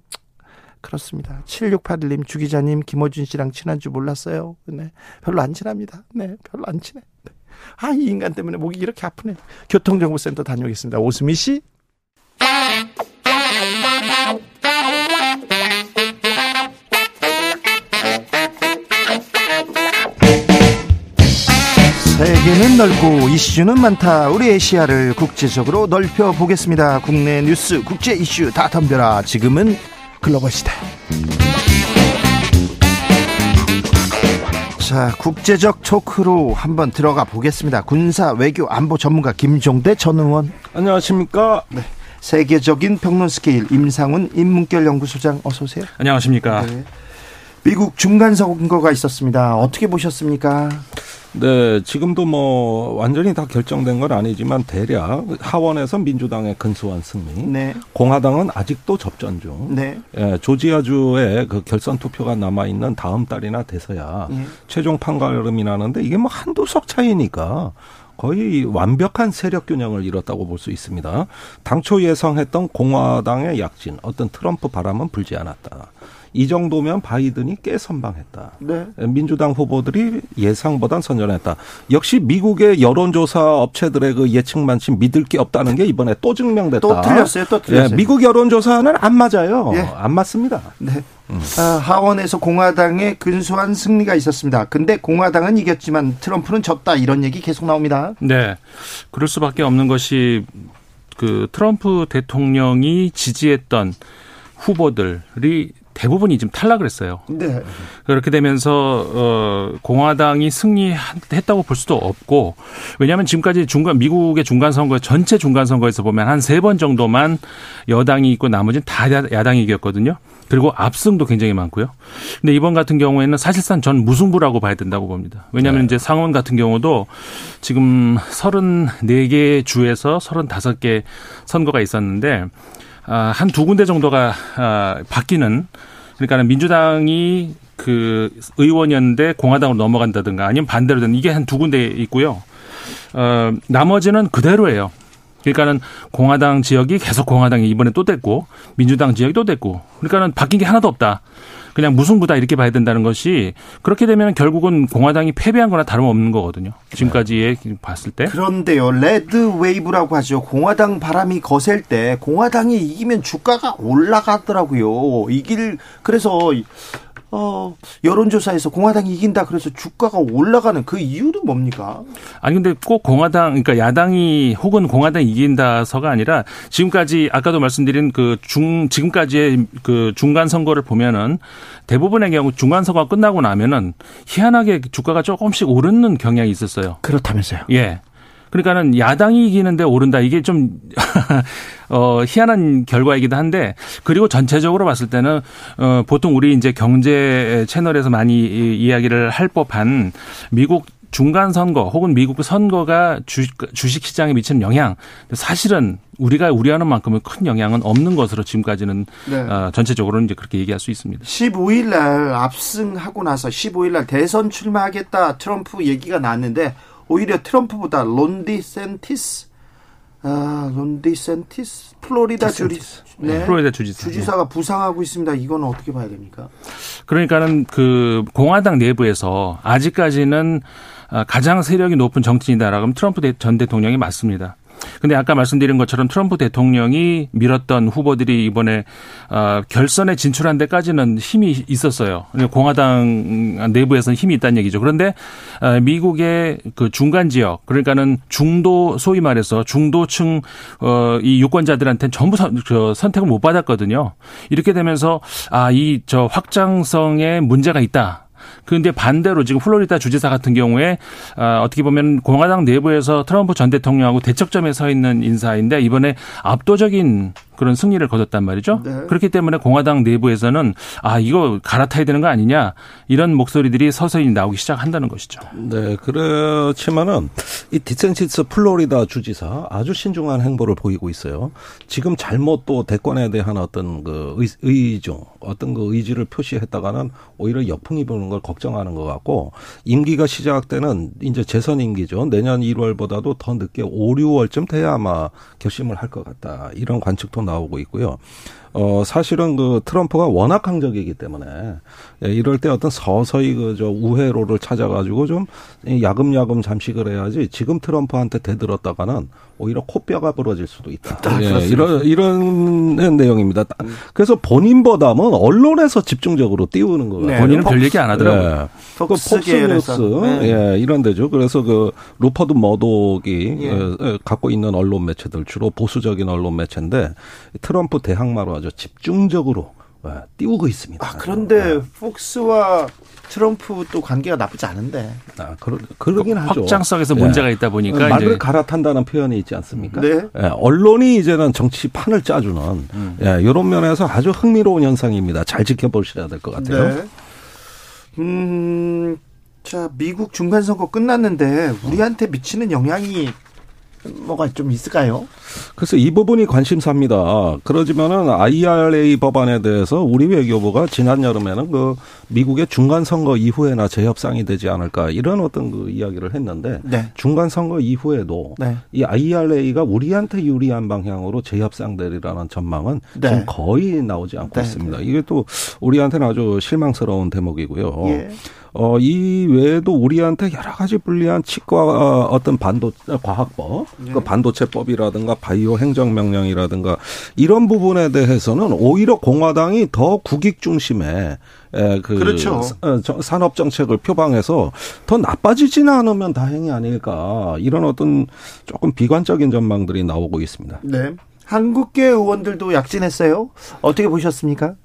그렇습니다. 7681님, 주 기자님, 김호준 씨랑 친한 줄 몰랐어요. 네. 별로 안 친합니다. 네. 별로 안 친해. 네. 아, 이 인간 때문에 목이 이렇게 아프네. 교통정보센터 다녀오겠습니다. 오수미 씨. 세계는 넓고 이슈는 많다. 우리의 시야를 국제적으로 넓혀 보겠습니다. 국내 뉴스, 국제 이슈 다 덤벼라. 지금은 글로벌 시대. 자, 국제적 토크로 한번 들어가 보겠습니다. 군사 외교 안보 전문가 김종대 전 의원. 안녕하십니까? 네. 세계적인 평론 스케일 임상훈 인문결 연구소장 어서 오세요. 안녕하십니까? 네. 미국 중간 선거가 있었습니다. 어떻게 보셨습니까? 네, 지금도 뭐 완전히 다 결정된 건 아니지만 대략 하원에서 민주당의 근소한 승리, 네. 공화당은 아직도 접전 중. 네. 예, 조지아주에 그 결선 투표가 남아 있는 다음 달이나 돼서야 네. 최종 판가름이 나는데 이게 뭐 한두 석 차이니까 거의 완벽한 세력 균형을 이뤘다고 볼 수 있습니다. 당초 예상했던 공화당의 약진, 어떤 트럼프 바람은 불지 않았다. 이 정도면 바이든이 꽤 선방했다. 네. 민주당 후보들이 예상보단 선전했다. 역시 미국의 여론조사 업체들의 그 예측만치 믿을 게 없다는 게 이번에 또 증명됐다. 또 틀렸어요. 또 틀렸어요. 예, 미국 여론조사는 안 맞아요. 예. 안 맞습니다. 네. 음. 아, 하원에서 공화당의 근소한 승리가 있었습니다. 근데 공화당은 이겼지만 트럼프는 졌다 이런 얘기 계속 나옵니다. 네. 그럴 수밖에 없는 것이 그 트럼프 대통령이 지지했던 후보들이 대부분이 지금 탈락을 했어요. 네. 그렇게 되면서 어 공화당이 승리했다고 볼 수도 없고 왜냐하면 지금까지 중간 미국의 중간 선거 전체 중간 선거에서 보면 한 세 번 정도만 여당이 있고 나머지는 다 야당이 이겼거든요. 그리고 압승도 굉장히 많고요. 근데 이번 같은 경우에는 사실상 전 무승부라고 봐야 된다고 봅니다. 왜냐하면 네. 이제 상원 같은 경우도 지금 34개 주에서 35개 선거가 있었는데 아, 한 두 군데 정도가 아, 바뀌는 그러니까 민주당이 그 의원이었는데 공화당으로 넘어간다든가 아니면 반대로 되는 이게 한 두 군데 있고요. 어, 나머지는 그대로예요. 그러니까는 공화당 지역이 계속 공화당이 이번에 또 됐고 민주당 지역이 또 됐고 그러니까는 바뀐 게 하나도 없다. 그냥 무승부다 이렇게 봐야 된다는 것이 그렇게 되면 결국은 공화당이 패배한 거나 다름없는 거거든요. 지금까지의 봤을 때. 그런데요. red wave라고 하죠. 공화당 바람이 거셀 때 공화당이 이기면 주가가 올라가더라고요. 이길 그래서 어, 여론조사에서 공화당이 이긴다 그래서 주가가 올라가는 그 이유는 뭡니까? 아니 근데 꼭 공화당 그러니까 야당이 혹은 공화당이 이긴다서가 아니라 지금까지 아까도 말씀드린 그 중 지금까지의 그 중간 선거를 보면은 대부분의 경우 중간 선거가 끝나고 나면은 희한하게 주가가 조금씩 오르는 경향이 있었어요. 그렇다면서요? 예. 그러니까는 야당이 이기는데 오른다. 이게 좀, 어, 희한한 결과이기도 한데, 그리고 전체적으로 봤을 때는, 어, 보통 우리 이제 경제 채널에서 많이 이야기를 할 법한 미국 중간 선거 혹은 미국 선거가 주, 주식 시장에 미치는 영향 사실은 우리가 우려하는 만큼은 큰 영향은 없는 것으로 지금까지는 네. 어, 전체적으로는 이제 그렇게 얘기할 수 있습니다. 15일 날 압승하고 나서 15일 날 대선 출마하겠다 트럼프 얘기가 나왔는데 오히려 트럼프보다 론디 센티스 아, 론디 센티스 플로리다 주지 네. 네. 플로리다 주지사 주지사가 부상하고 있습니다. 이건 어떻게 봐야 됩니까? 그러니까는 그 공화당 내부에서 아직까지는 아, 가장 세력이 높은 정치인이다라고 하면 트럼프 전 대통령이 맞습니다. 근데 아까 말씀드린 것처럼 트럼프 대통령이 밀었던 후보들이 이번에 어, 결선에 진출한 데까지는 힘이 있었어요. 공화당 내부에서는 힘이 있다는 얘기죠. 그런데 어, 미국의 그 중간 지역 그러니까는 중도 소위 말해서 중도층 어, 이 유권자들한테는 전부 선택을 못 받았거든요. 이렇게 되면서 아 이 저 확장성에 문제가 있다. 그런데 반대로 지금 플로리다 주지사 같은 경우에 어, 어떻게 보면 공화당 내부에서 트럼프 전 대통령하고 대척점에 서 있는 인사인데 이번에 압도적인 그런 승리를 거뒀단 말이죠. 네. 그렇기 때문에 공화당 내부에서는 아 이거 갈아타야 되는 거 아니냐 이런 목소리들이 서서히 나오기 시작한다는 것이죠. 네, 그렇지만은 이 디샌티스 플로리다 주지사 아주 신중한 행보를 보이고 있어요. 지금 잘못 또 대권에 대한 어떤 그 의, 의중, 어떤 그 의지를 표시했다가는 오히려 역풍이 부는 걸 걱정하는 것 같고 임기가 시작 때는 이제 재선 임기죠. 내년 1월보다도 더 늦게 5, 6월쯤 돼야 아마 결심을 할 것 같다. 이런 관측도 나오고 있고요. 어, 사실은 그 트럼프가 워낙 강적이기 때문에 예, 이럴 때 어떤 서서히 그 저 우회로를 찾아가지고 좀 야금야금 잠식을 해야지 지금 트럼프한테 대들었다가는 오히려 코뼈가 부러질 수도 있다. 아, 예, 이런 이런 내용입니다. 그래서 본인보다는 언론에서 집중적으로 띄우는 거예요. 네, 본인은 별 얘기 안 하더라고요. 예. 폭스, 그 폭스뉴스 네. 예, 이런 데죠. 그래서 그 루퍼드 머독이 예. 예. 갖고 있는 언론 매체들 주로 보수적인 언론 매체인데 트럼프 대항마로 아주 집중적으로 어, 띄우고 있습니다. 아, 그런데 네. 폭스와 트럼프 또 관계가 나쁘지 않은데. 아, 그러, 그러긴 하죠. 확장성에서 문제가 네. 있다 보니까. 말을 이제. 갈아탄다는 표현이 있지 않습니까? 네. 네. 언론이 이제는 정치판을 짜주는 음. 예, 이런 면에서 아주 흥미로운 현상입니다. 잘 지켜보셔야 될 것 같아요. 네. 음, 자, 미국 중간선거 끝났는데 우리한테 미치는 영향이 뭐가 좀 있을까요? 그래서 이 부분이 관심사입니다. 그러지만은 IRA 법안에 대해서 우리 외교부가 지난 여름에는 그 미국의 중간 선거 이후에나 재협상이 되지 않을까 이런 어떤 그 이야기를 했는데 네. 중간 선거 이후에도 네. 이 IRA가 우리한테 유리한 방향으로 재협상되리라는 전망은 네. 지금 거의 나오지 않고 네. 있습니다. 이게 또 우리한테는 아주 실망스러운 대목이고요. 예. 어, 이 외에도 우리한테 여러 가지 불리한 치과 어, 어떤 반도 과학법, 네. 그 반도체법이라든가 바이오 행정명령이라든가 이런 부분에 대해서는 오히려 공화당이 더 국익 중심의 에, 그 그렇죠. 어, 산업 정책을 표방해서 더 나빠지지는 않으면 다행이 아닐까 이런 어떤 조금 비관적인 전망들이 나오고 있습니다. 네. 한국계 의원들도 약진했어요. 어떻게 보셨습니까?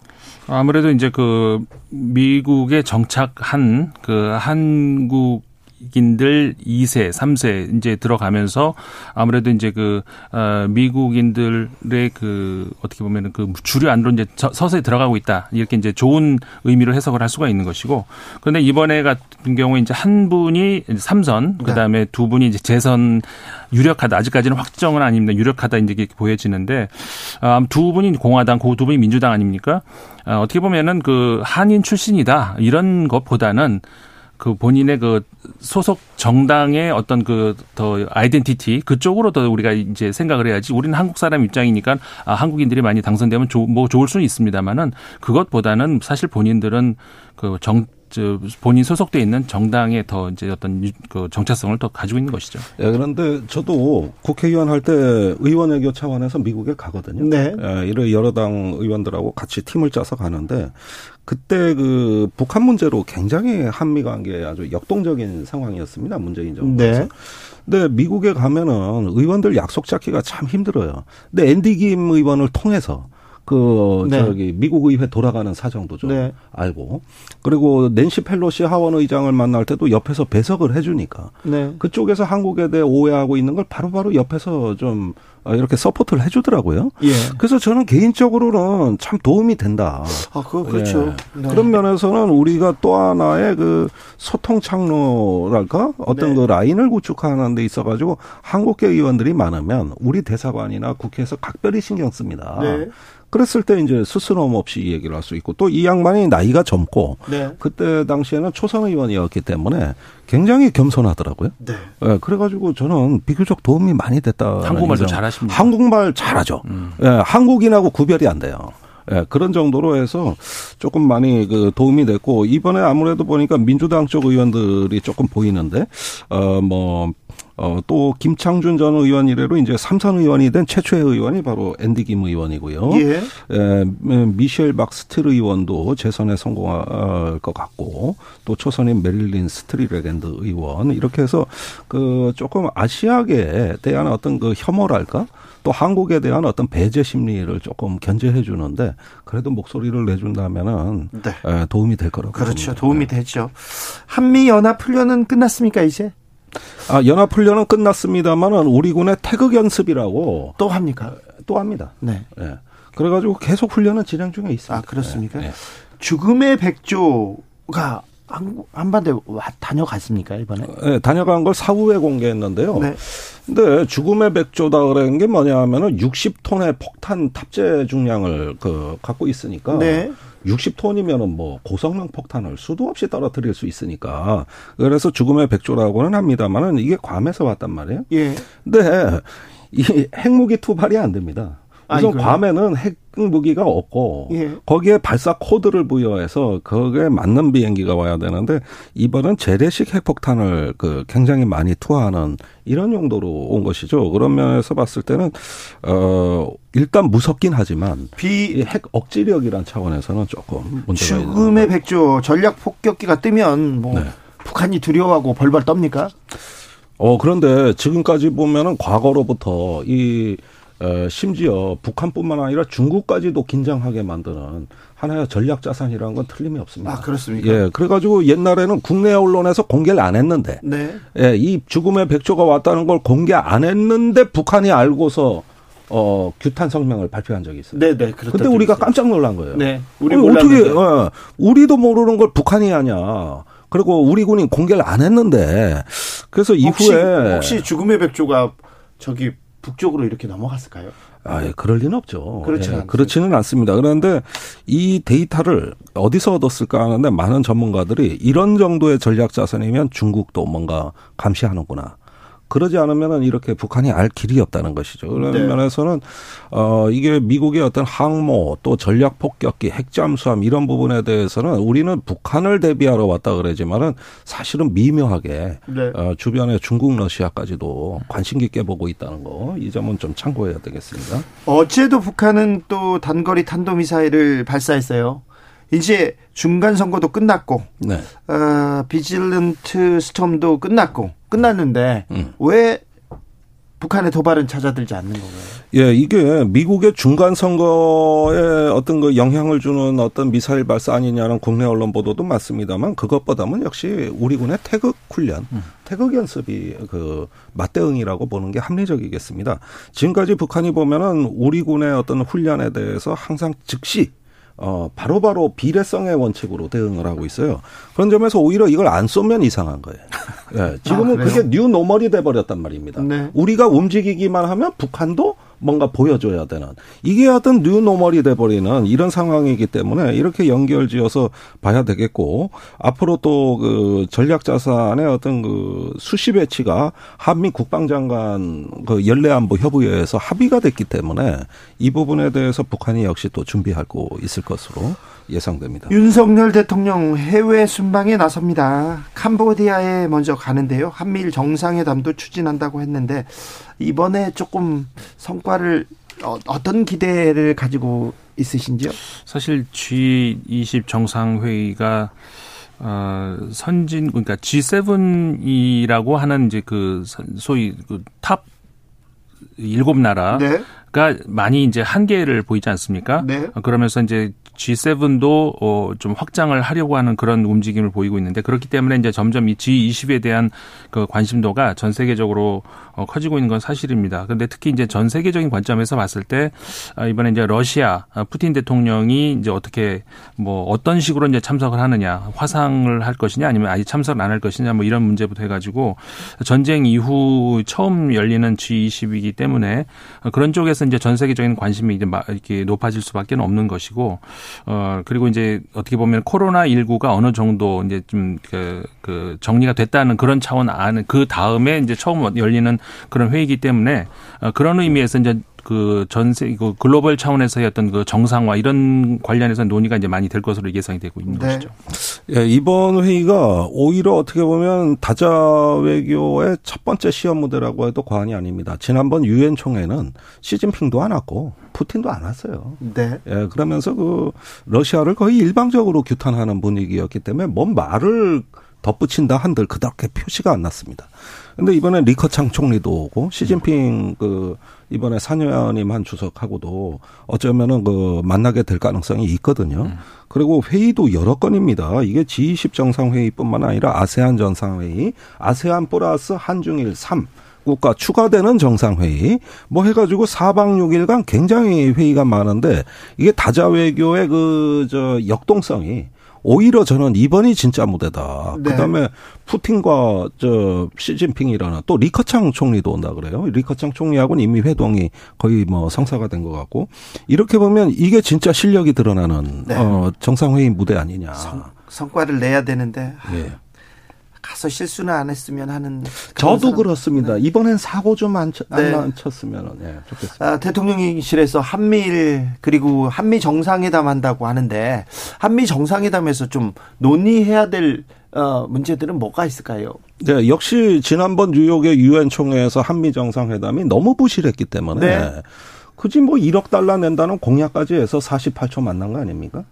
아무래도 이제 그 미국에 정착한 그 한국 인들 2세, 3세 이제 들어가면서 아무래도 이제 그 어, 미국인들의 그 어떻게 보면은 그 주류 안으로 이제 서서히 들어가고 있다. 이렇게 이제 좋은 의미로 해석을 할 수가 있는 것이고. 그런데 이번에 같은 경우에 이제 한 분이 삼선 그다음에 네. 두 분이 이제 재선 유력하다. 아직까지는 확정은 아닙니다. 유력하다 이제 이렇게 보여지는데 아, 두 분이 공화당 그 두 분이 민주당 아닙니까? 아, 어떻게 보면은 그 한인 출신이다. 이런 것보다는 그 본인의 그 소속 정당의 어떤 그 더 아이덴티티 그쪽으로 더 우리가 이제 생각을 해야지 우리는 한국 사람 입장이니까 아 한국인들이 많이 당선되면 조, 뭐 좋을 수는 있습니다만은 그것보다는 사실 본인들은 그 정 저 본인 소속돼 있는 정당의 더 이제 어떤 그 정체성을 더 가지고 있는 것이죠. 예, 그런데 저도 국회의원 할 때 의원 외교 차원에서 미국에 가거든요. 네. 예, 이런 여러 당 의원들하고 같이 팀을 짜서 가는데 그때 그 북한 문제로 굉장히 한미 관계에 아주 역동적인 상황이었습니다. 문재인 정부에서. 네. 근데 미국에 가면은 의원들 약속 잡기가 참 힘들어요. 근데 앤디 김 의원을 통해서 그 네. 저기 미국 의회 돌아가는 사정도 좀 네. 알고 그리고 낸시 펠로시 하원 의장을 만날 때도 옆에서 배석을 해주니까 네. 그쪽에서 한국에 대해 오해하고 있는 걸 바로바로 옆에서 좀 이렇게 서포트를 해주더라고요. 예. 그래서 저는 개인적으로는 참 도움이 된다. 아, 그 그렇죠. 예. 네. 그런 면에서는 우리가 또 하나의 그 소통 창로랄까 어떤 네. 그 라인을 구축하는 데 있어가지고 한국계 의원들이 많으면 우리 대사관이나 국회에서 각별히 신경 씁니다. 네. 그랬을 때 이제 스스럼 없이 얘기를 할 수 있고 또 이 양반이 나이가 젊고 네. 그때 당시에는 초선 의원이었기 때문에 굉장히 겸손하더라고요. 네. 네. 그래가지고 저는 비교적 도움이 많이 됐다. 한국말도 잘하십니다. 한국말 잘하죠. 음. 네, 한국인하고 구별이 안 돼요. 예, 그런 정도로 해서 조금 많이 그 도움이 됐고 이번에 아무래도 보니까 민주당 쪽 의원들이 조금 보이는데 어뭐 어, 또 김창준 전 의원 이래로 이제 삼선 의원이 된 최초의 의원이 바로 앤디 김 의원이고요. 예. 에, 미셸 박스틸 의원도 재선에 성공할 것 같고 또 초선인 메릴린 스트릭랜드 의원 이렇게 해서 그 조금 아시아계에 대한 어떤 그 혐오랄까 또 한국에 대한 어떤 배제 심리를 조금 견제해 주는데 그래도 목소리를 내준다면은 네. 도움이 될 거라고 그렇죠. 봅니다. 도움이 되죠. 한미 연합 훈련은 끝났습니까 이제? 아, 연합훈련은 끝났습니다만은 우리 군의 태극 연습이라고 또 합니까? 또 합니다. 네. 예. 그래가지고 계속 훈련은 진행 중에 있습니다. 아 그렇습니까? 네. 죽음의 백조가 와, 다녀갔습니까 이번에? 네, 다녀간 걸 사후에 공개했는데요. 네. 근데 죽음의 백조다 그런 게 뭐냐면은 60톤의 폭탄 탑재 중량을 그 갖고 있으니까 네. 60톤이면은 뭐 고성능 폭탄을 수도 없이 떨어뜨릴 수 있으니까 그래서 죽음의 백조라고는 합니다만은 이게 괌에서 왔단 말이에요. 예. 근데 이 핵무기 투발이 안 됩니다. 우선 아, 괌에는 핵 무기가 없고 예. 거기에 발사 코드를 부여해서 거기에 맞는 비행기가 와야 되는데 이번은 재래식 핵폭탄을 그 굉장히 많이 투하하는 이런 용도로 온 것이죠. 그런 면에서 봤을 때는 어 일단 무섭긴 하지만 비 핵 억지력이란 차원에서는 조금 문제가 죽음의 백조 전략 폭격기가 뜨면 뭐 네. 북한이 두려워하고 벌벌 떱니까? 어 그런데 지금까지 보면은 과거로부터 이 어, 심지어 북한뿐만 아니라 중국까지도 긴장하게 만드는 하나의 전략 자산이라는 건 틀림이 없습니다. 아 그렇습니까? 예, 그래가지고 옛날에는 국내 언론에서 공개를 안 했는데, 네. 예, 이 죽음의 백조가 왔다는 걸 공개 안 했는데 북한이 알고서 어 규탄 성명을 발표한 적이 있어요. 네, 네. 그때 우리가 있어요. 깜짝 놀란 거예요. 네, 우리 어떻게 어, 우리도 모르는 걸 북한이 하냐? 그리고 우리 군이 공개를 안 했는데 그래서 혹시, 이후에 혹시 죽음의 백조가 저기 북쪽으로 이렇게 넘어갔을까요? 아, 예, 그럴 리는 없죠. 그렇지 예, 그렇지는 않습니다. 그런데 이 데이터를 어디서 얻었을까 하는데 많은 전문가들이 이런 정도의 전략 자산이면 중국도 뭔가 감시하는구나. 그러지 않으면은 이렇게 북한이 알 길이 없다는 것이죠. 그런 네. 면에서는 어 이게 미국의 어떤 항모 또 전략 폭격기 핵잠수함 이런 부분에 대해서는 우리는 북한을 대비하러 왔다 그러지만은 사실은 미묘하게 네. 어 주변에 중국 러시아까지도 관심 깊게 보고 있다는 거 이 점은 좀 참고해야 되겠습니다. 어제도 북한은 또 단거리 탄도 미사일을 발사했어요. 이제 중간 선거도 끝났고 네. 어, 비질런트 스톰도 끝났고 끝났는데 음. 왜 북한의 도발은 찾아들지 않는 건가요? 예, 이게 미국의 중간 선거에 어떤 그 영향을 주는 어떤 미사일 발사 아니냐는 국내 언론 보도도 많습니다만 그것보다는 역시 우리 군의 태극 훈련, 음. 태극 연습이 그 맞대응이라고 보는 게 합리적이겠습니다. 지금까지 북한이 보면은 우리 군의 어떤 훈련에 대해서 항상 즉시 어, 바로바로 바로 비례성의 원칙으로 대응을 하고 있어요. 그런 점에서 오히려 이걸 안 쏘면 이상한 거예요. 예, 지금은 아, 그게 new normal이 돼버렸단 말입니다. 네. 우리가 움직이기만 하면 북한도 뭔가 보여줘야 되는. 이게 어떤 new normal이 돼버리는 이런 상황이기 때문에 이렇게 연결지어서 봐야 되겠고 앞으로 또 그 전략 자산의 어떤 그 수시 배치가 한미 국방장관 그 연례안보 협의회에서 합의가 됐기 때문에 이 부분에 대해서 북한이 역시 또 준비하고 있을 것으로 예상됩니다. 윤석열 대통령 해외 순방에 나섭니다. 캄보디아에 먼저 가는데요. 한미일 정상회담도 추진한다고 했는데 이번에 조금 성과를 어, 어떤 기대를 가지고 있으신지요? 사실 G20 정상회의가 어, 선진 그러니까 G7이라고 하는 이제 그 소위 그탑 일곱 나라 가 네. 많이 이제 한계를 보이지 않습니까? 네. 그러면서 이제 G7도 어, 좀 확장을 하려고 하는 그런 움직임을 보이고 있는데 그렇기 때문에 이제 점점 이 G20에 대한 그 관심도가 전 세계적으로 어, 커지고 있는 건 사실입니다. 그런데 특히 이제 전 세계적인 관점에서 봤을 때 아, 이번에 이제 러시아 아, 푸틴 대통령이 이제 어떻게 뭐 어떤 식으로 이제 참석을 하느냐 화상을 할 것이냐 아니면 아예 참석을 안 할 것이냐 뭐 이런 문제부터 해가지고 전쟁 이후 처음 열리는 G20이기 때문에 그런 쪽에서 이제 전 세계적인 관심이 이제 이렇게 높아질 수밖에 없는 것이고 어 그리고 이제 어떻게 보면 코로나 19가 어느 정도 이제 좀그 그 정리가 됐다는 그런 차원 안에 그 다음에 이제 처음 열리는 그런 회의이기 때문에 어 그런 의미에서 이제 그 전세 그 글로벌 차원에서의 어떤 그 정상화 이런 관련해서 논의가 이제 많이 될 것으로 예상이 되고 있는 네. 것이죠. 예, 이번 회의가 오히려 어떻게 보면 다자 외교의 첫 번째 시험 무대라고 해도 과언이 아닙니다. 지난번 유엔 총회는 시진핑도 안 왔고 푸틴도 안 왔어요. 네. 예, 그러면서 그 러시아를 거의 일방적으로 규탄하는 분위기였기 때문에 뭔 말을 덧붙인다 한들 그렇게 표시가 안 났습니다. 근데 이번에 리커창 총리도 오고 시진핑 그 이번에 산여님 한 주석하고도 어쩌면은 그 만나게 될 가능성이 있거든요. 음. 그리고 회의도 여러 건입니다. 이게 G20 정상회의뿐만 아니라 아세안 정상회의, 아세안 플러스 한중일 3 각국과 추가되는 정상회의 뭐 해가지고 4박 6일간 굉장히 회의가 많은데 이게 다자 외교의 그 저 역동성이 오히려 저는 이번이 진짜 무대다. 네. 그다음에 푸틴과 저 시진핑이라는 또 리커창 총리도 온다 그래요. 리커창 총리하고는 이미 회동이 거의 뭐 성사가 된 것 같고 이렇게 보면 이게 진짜 실력이 드러나는 네. 어 정상회의 무대 아니냐. 성, 성과를 내야 되는데. 네. 가서 실수는 안 했으면 하는. 저도 사람. 그렇습니다. 이번엔 사고 좀안 네. 안 쳤으면 예, 좋겠습니다. 아, 대통령실에서 한미일 그리고 한미 정상회담 한다고 하는데 한미 정상회담에서 좀 논의해야 될 어, 문제들은 뭐가 있을까요? 네, 역시 지난번 뉴욕의 유엔 총회에서 한미 정상회담이 너무 부실했기 때문에 네. 굳이 뭐 1억 달러 낸다는 공약까지 해서 48초 만난 거 아닙니까?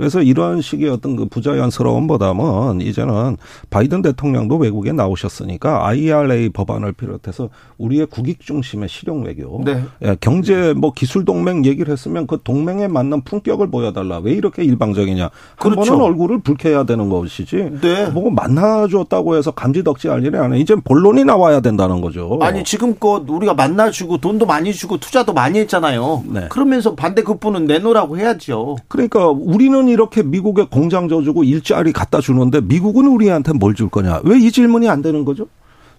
그래서 이런 식의 어떤 그 부자연스러움보다는 이제는 바이든 대통령도 외국에 나오셨으니까 IRA 법안을 비롯해서 우리의 국익 중심의 실용 외교, 네. 예, 경제 뭐 기술 동맹 얘기를 했으면 그 동맹에 맞는 품격을 보여달라. 왜 이렇게 일방적이냐? 한 그렇죠. 번은 얼굴을 붉혀야 되는 것이지. 네. 뭐 만나줬다고 해서 감지덕지할 일이 아니라 이제 본론이 나와야 된다는 거죠. 아니 지금껏 우리가 만나주고 돈도 많이 주고 투자도 많이 했잖아요. 네. 그러면서 반대 급부는 내놓으라고 해야죠. 그러니까 우리는 이렇게 미국에 공장 져주고 일자리 갖다 주는데 미국은 우리한테 뭘 줄 거냐? 왜 이 질문이 안 되는 거죠?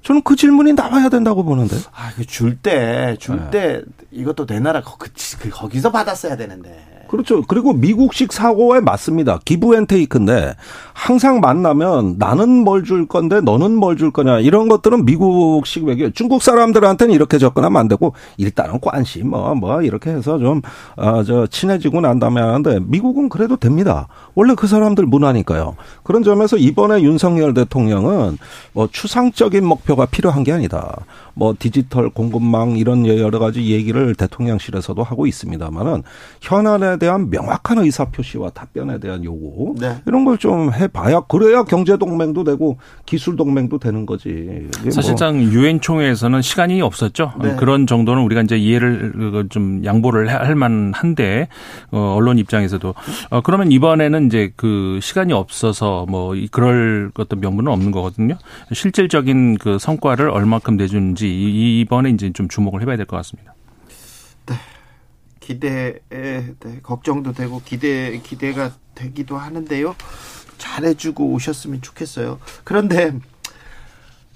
저는 그 질문이 나와야 된다고 보는데. 아, 줄 때, 줄 때, 네. 이것도 내 나라 거, 그, 거기서 받았어야 되는데. 그렇죠. 그리고 미국식 사고에 맞습니다. give and take인데 항상 만나면 나는 뭘 줄 건데 너는 뭘 줄 거냐 이런 것들은 미국식 외교. 중국 사람들한테는 이렇게 접근하면 안 되고 일단은 관심 뭐뭐 뭐 이렇게 해서 좀어저 아, 친해지고 난 다음에 하는데 미국은 그래도 됩니다. 원래 그 사람들 문화니까요. 그런 점에서 이번에 윤석열 대통령은 뭐 추상적인 목표가 필요한 게 아니다. 뭐 디지털 공급망 이런 여러 가지 얘기를 대통령실에서도 하고 있습니다만은 현안에 대한 명확한 의사 표시와 답변에 대한 요구 네. 이런 걸 좀 해봐야 그래야 경제 동맹도 되고 기술 동맹도 되는 거지. 뭐 사실상 뭐. 유엔 총회에서는 시간이 없었죠. 네. 그런 정도는 우리가 이제 이해를 좀 양보를 할 만한데 어, 언론 입장에서도 어, 그러면 이번에는 이제 그 시간이 없어서 뭐 그럴 어떤 명분은 없는 거거든요. 실질적인 그 성과를 얼마큼 내 주는지 이번에 이제 좀 주목을 해봐야 될 것 같습니다. 네. 기대에 네, 걱정도 되고 기대 기대가 되기도 하는데요. 잘해주고 오셨으면 좋겠어요. 그런데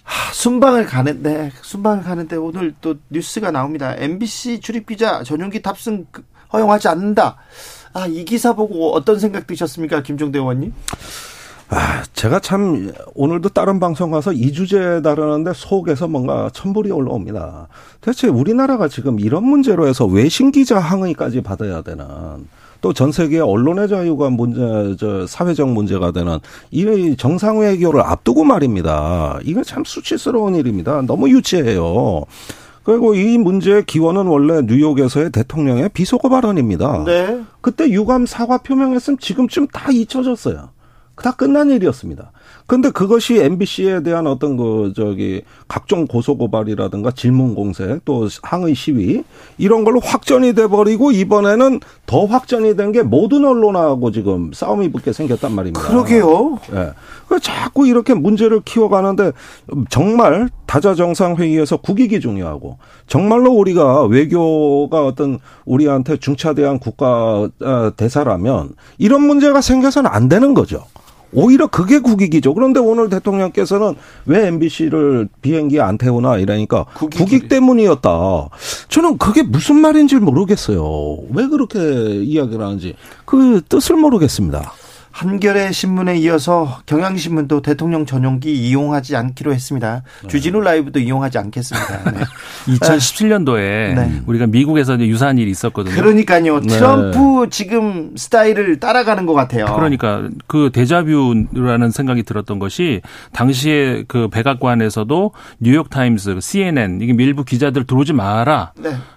하, 순방을 가는데 순방을 가는데 오늘 또 뉴스가 나옵니다. MBC 출입 기자 전용기 탑승 허용하지 않는다. 아, 이 기사 보고 어떤 생각 드셨습니까, 김종대 의원님? 아, 제가 참 오늘도 다른 방송 가서 이 주제 다루는데 속에서 뭔가 천불이 올라옵니다. 대체 우리나라가 지금 이런 문제로 해서 외신 기자 항의까지 받아야 되는 또 전 세계 언론의 자유가 문제, 저 사회적 문제가 되는 이 정상 외교를 앞두고 말입니다. 이거 참 수치스러운 일입니다. 너무 유치해요. 그리고 이 문제의 기원은 원래 뉴욕에서의 대통령의 비속어 발언입니다. 네. 그때 유감 사과 표명했으면 지금쯤 다 잊혀졌어요. 다 끝난 일이었습니다. 근데 그것이 MBC에 대한 어떤 그 저기 각종 고소 고발이라든가 질문 공세 또 항의 시위 이런 걸로 확전이 돼 버리고 이번에는 더 확전이 된 게 모든 언론하고 지금 싸움이 붙게 생겼단 말입니다. 그러게요. 예. 네. 그 자꾸 이렇게 문제를 키워 가는데 정말 다자 정상 회의에서 국익이 중요하고 정말로 우리가 외교가 어떤 우리한테 중차대한 국가 어, 대사라면 이런 문제가 생겨서는 안 되는 거죠. 오히려 그게 국익이죠. 그런데 오늘 대통령께서는 왜 MBC를 비행기에 안 태우나 이러니까 국익, 국익 때문이었다. 저는 그게 무슨 말인지 모르겠어요. 왜 그렇게 이야기를 하는지 그 뜻을 모르겠습니다. 한겨레 신문에 이어서 경향신문도 대통령 전용기 이용하지 않기로 했습니다. 네. 주진우 라이브도 이용하지 않겠습니다. 네. 2017년도에 네. 우리가 미국에서 유사한 일이 있었거든요. 그러니까요. 네. 트럼프 지금 스타일을 따라가는 것 같아요. 그러니까 그 데자뷰라는 생각이 들었던 것이 당시에 그 백악관에서도 뉴욕 타임스, CNN 이게 일부 기자들 들어오지 마라.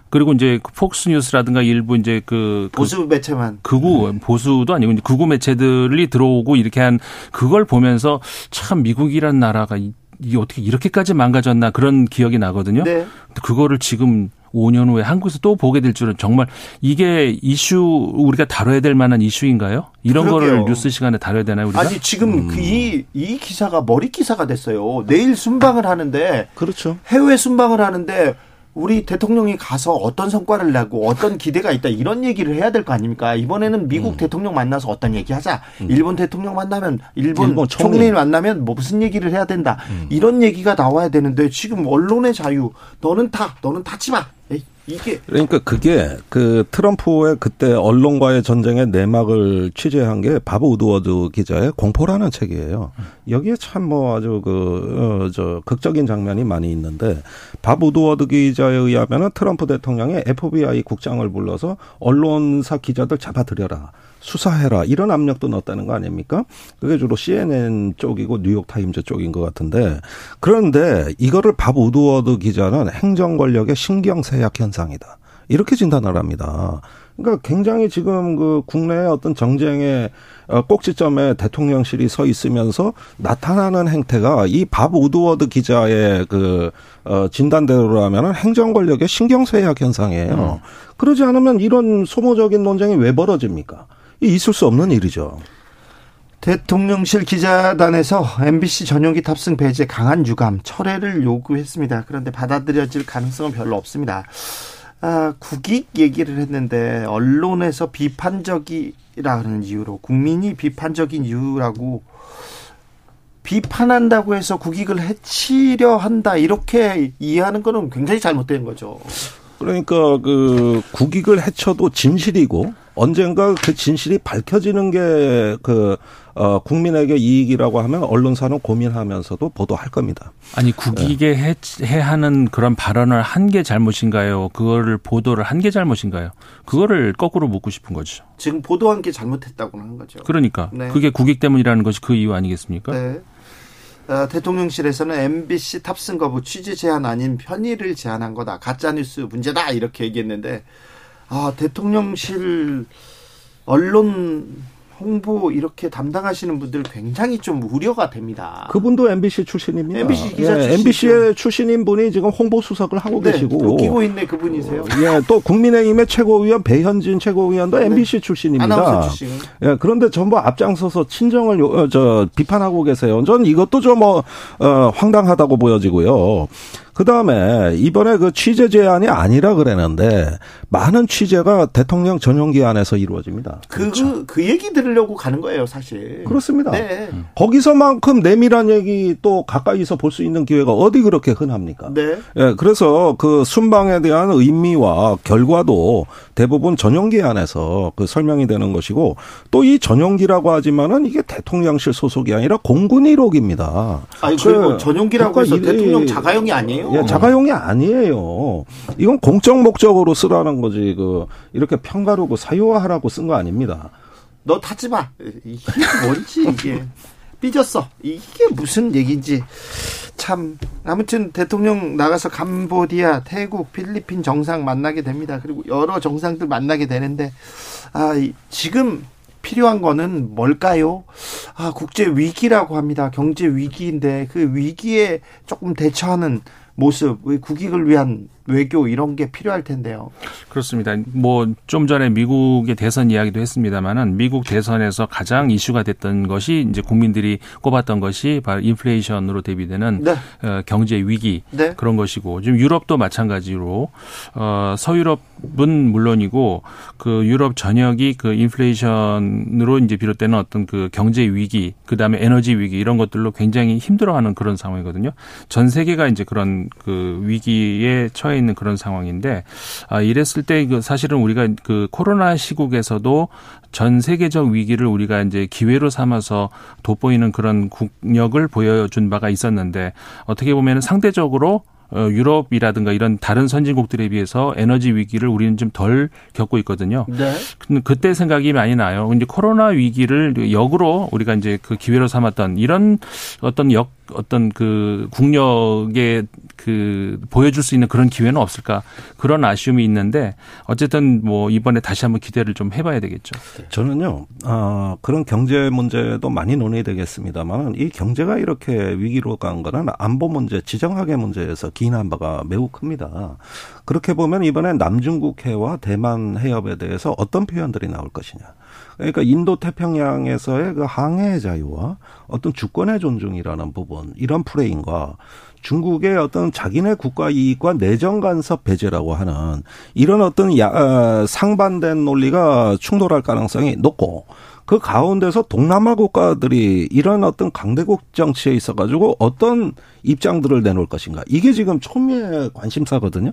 네. 그리고 이제 폭스 뉴스라든가 일부 이제 그, 그 보수 매체만 극우 네. 보수도 아니고 이제 극우 매체들이 들어오고 이렇게 한 그걸 보면서 참 미국이란 나라가 이, 이 어떻게 이렇게까지 망가졌나 그런 기억이 나거든요. 네. 그거를 지금 5년 후에 한국에서 또 보게 될 줄은 정말 이게 이슈 우리가 다뤄야 될 만한 이슈인가요? 이런 그러게요. 거를 뉴스 시간에 다뤄야 되나요, 우리가? 아니, 지금 음. 그 이, 이 기사가 머리 기사가 됐어요. 내일 순방을 하는데. 그렇죠. 해외 순방을 하는데 우리 대통령이 가서 어떤 성과를 내고 어떤 기대가 있다 이런 얘기를 해야 될 거 아닙니까? 이번에는 미국 음. 대통령 만나서 어떤 얘기 하자. 음. 일본 대통령 만나면 일본, 일본 총리. 총리 만나면 뭐 무슨 얘기를 해야 된다. 음. 이런 얘기가 나와야 되는데 지금 언론의 자유 너는 타 너는 타지 마. 이 게 그러니까 그게 그 트럼프의 그때 언론과의 전쟁의 내막을 취재한 게 밥 우드워드 기자의 공포라는 책이에요. 여기에 참 뭐 아주 그저 어, 극적인 장면이 많이 있는데 밥 우드워드 기자에 의하면은 트럼프 대통령이 FBI 국장을 불러서 언론사 기자들 잡아들여라. 수사해라 이런 압력도 넣었다는 거 아닙니까? 그게 주로 CNN 쪽이고 뉴욕 타임즈 쪽인 것 같은데 그런데 이거를 밥 우드워드 기자는 행정 권력의 신경쇠약 현상이다 이렇게 진단을 합니다. 그러니까 굉장히 지금 그 국내의 어떤 정쟁의 어, 꼭지점에 대통령실이 서 있으면서 나타나는 행태가 이 밥 우드워드 기자의 그 어, 진단대로라면은 행정 권력의 신경 쇠약 현상이에요. 음. 그러지 않으면 이런 소모적인 논쟁이 왜 벌어집니까? 있을 수 없는 일이죠. 대통령실 기자단에서 MBC 전용기 탑승 배제 강한 유감 철회를 요구했습니다. 그런데 받아들여질 가능성은 별로 없습니다. 아, 국익 얘기를 했는데 언론에서 비판적이라는 이유로 국민이 비판적인 이유라고 비판한다고 해서 국익을 해치려 한다 이렇게 이해하는 거는 굉장히 잘못된 거죠. 그러니까 그 국익을 해쳐도 진실이고 언젠가 그 진실이 밝혀지는 게그 어, 국민에게 이익이라고 하면 언론사는 고민하면서도 보도할 겁니다. 아니 국익에 네. 해하는 그런 발언을 한 게 잘못인가요? 그거를 보도를 한 게 잘못인가요? 그거를 거꾸로 묻고 싶은 거죠. 지금 보도한 게 잘못했다고 하는 거죠. 그러니까 네. 그게 국익 때문이라는 것이 그 이유 아니겠습니까? 네. 어, 대통령실에서는 MBC 탑승 거부 취재 제한 아닌 편의를 제한한 거다. 가짜 뉴스 문제다 이렇게 얘기했는데 아, 대통령실 언론 홍보 이렇게 담당하시는 분들 굉장히 좀 우려가 됩니다. 그분도 MBC 출신입니다. MBC 기자 예, MBC의 출신인 분이 지금 홍보 수석을 하고 네, 계시고 웃기고 있네 그분이세요. 예, 또 국민의힘의 최고위원 배현진 최고위원도 네. MBC 출신입니다. 아나운서 출신. 예, 그런데 전부 앞장서서 친정을 요, 어, 저 비판하고 계세요. 전 이것도 좀뭐 어, 황당하다고 보여지고요. 그 다음에 이번에 그 취재 제안이 아니라 그랬는데 많은 취재가 대통령 전용기 안에서 이루어집니다. 그, 그렇죠. 그, 그 얘기 들으려고 가는 거예요, 사실. 그렇습니다. 네. 거기서만큼 내밀한 얘기 또 가까이서 볼 수 있는 기회가 어디 그렇게 흔합니까? 네. 예, 그래서 그 순방에 대한 의미와 결과도 대부분 전용기 안에서 그 설명이 되는 것이고 또 이 전용기라고 하지만은 이게 대통령실 소속이 아니라 공군 1호기입니다. 아니, 그리고 그, 전용기라고 해서 대통령 자가용이 아니에요? 예, 자가용이 아니에요. 이건 공적 목적으로 쓰라는 거지. 그 이렇게 평가르고 사유화하라고 쓴 거 아닙니다. 너 타지 마. 이게 뭔지 이게 삐졌어. 이게 무슨 얘기인지 참 아무튼 대통령 나가서 캄보디아, 태국, 필리핀 정상 만나게 됩니다. 그리고 여러 정상들 만나게 되는데 아 지금 필요한 거는 뭘까요? 아, 국제 위기라고 합니다. 경제 위기인데 그 위기에 조금 대처하는 모습, 국익을 위한 외교 이런 게 필요할 텐데요. 그렇습니다. 뭐 좀 전에 미국의 대선 이야기도 했습니다만은 미국 대선에서 가장 이슈가 됐던 것이 이제 국민들이 꼽았던 것이 바로 인플레이션으로 대비되는 네. 어, 경제 위기 네. 그런 것이고 지금 유럽도 마찬가지로 어 서유럽은 물론이고 그 유럽 전역이 그 인플레이션으로 이제 비롯되는 어떤 그 경제 위기 그다음에 에너지 위기 이런 것들로 굉장히 힘들어하는 그런 상황이거든요. 전 세계가 이제 그런 그 위기에 처해 있는 그런 상황인데 아 이랬을 때그 사실은 우리가 그 코로나 시국에서도 전 세계적 위기를 우리가 이제 기회로 삼아서 돋보이는 그런 국력을 보여준 바가 있었는데 어떻게 보면 상대적으로 어, 유럽이라든가 이런 다른 선진국들에 비해서 에너지 위기를 우리는 좀 덜 겪고 있거든요. 네. 그때 생각이 많이 나요. 이제 코로나 위기를 역으로 우리가 이제 그 기회로 삼았던 이런 어떤 역 어떤 그 국력의 그 보여줄 수 있는 그런 기회는 없을까 그런 아쉬움이 있는데 어쨌든 뭐 이번에 다시 한번 기대를 좀 해봐야 되겠죠. 저는요 아 그런 경제 문제도 많이 논의되겠습니다만 이 경제가 이렇게 위기로 간 거는 안보 문제, 지정학의 문제에서 기인한 바가 매우 큽니다. 그렇게 보면 이번에 남중국해와 대만 해협에 대해서 어떤 표현들이 나올 것이냐. 그러니까 인도 태평양에서의 그 항해 자유와 어떤 주권의 존중이라는 부분 이런 프레임과 중국의 어떤 자기네 국가 이익과 내정 간섭 배제라고 하는 이런 어떤 야, 어, 상반된 논리가 충돌할 가능성이 높고 그 가운데서 동남아 국가들이 이런 어떤 강대국 정치에 있어 가지고 어떤 입장들을 내놓을 것인가 이게 지금 초미의 관심사거든요.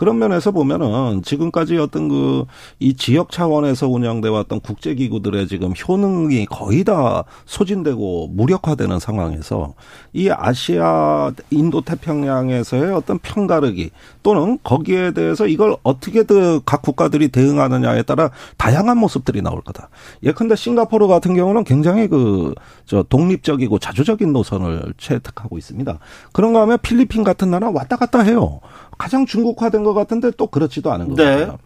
그런 면에서 보면은 지금까지 어떤 그 이 지역 차원에서 운영돼 왔던 국제 기구들의 지금 효능이 거의 다 소진되고 무력화되는 상황에서 이 아시아 인도 태평양에서의 어떤 편가르기 또는 거기에 대해서 이걸 어떻게든 각 국가들이 대응하느냐에 따라 다양한 모습들이 나올 거다. 예컨대 싱가포르 같은 경우는 굉장히 그 저 독립적이고 자주적인 노선을 채택하고 있습니다. 그런가 하면 필리핀 같은 나라 왔다 갔다 해요. 가장 중국화된 것 같은데 또 그렇지도 않은 것 네. 같아요.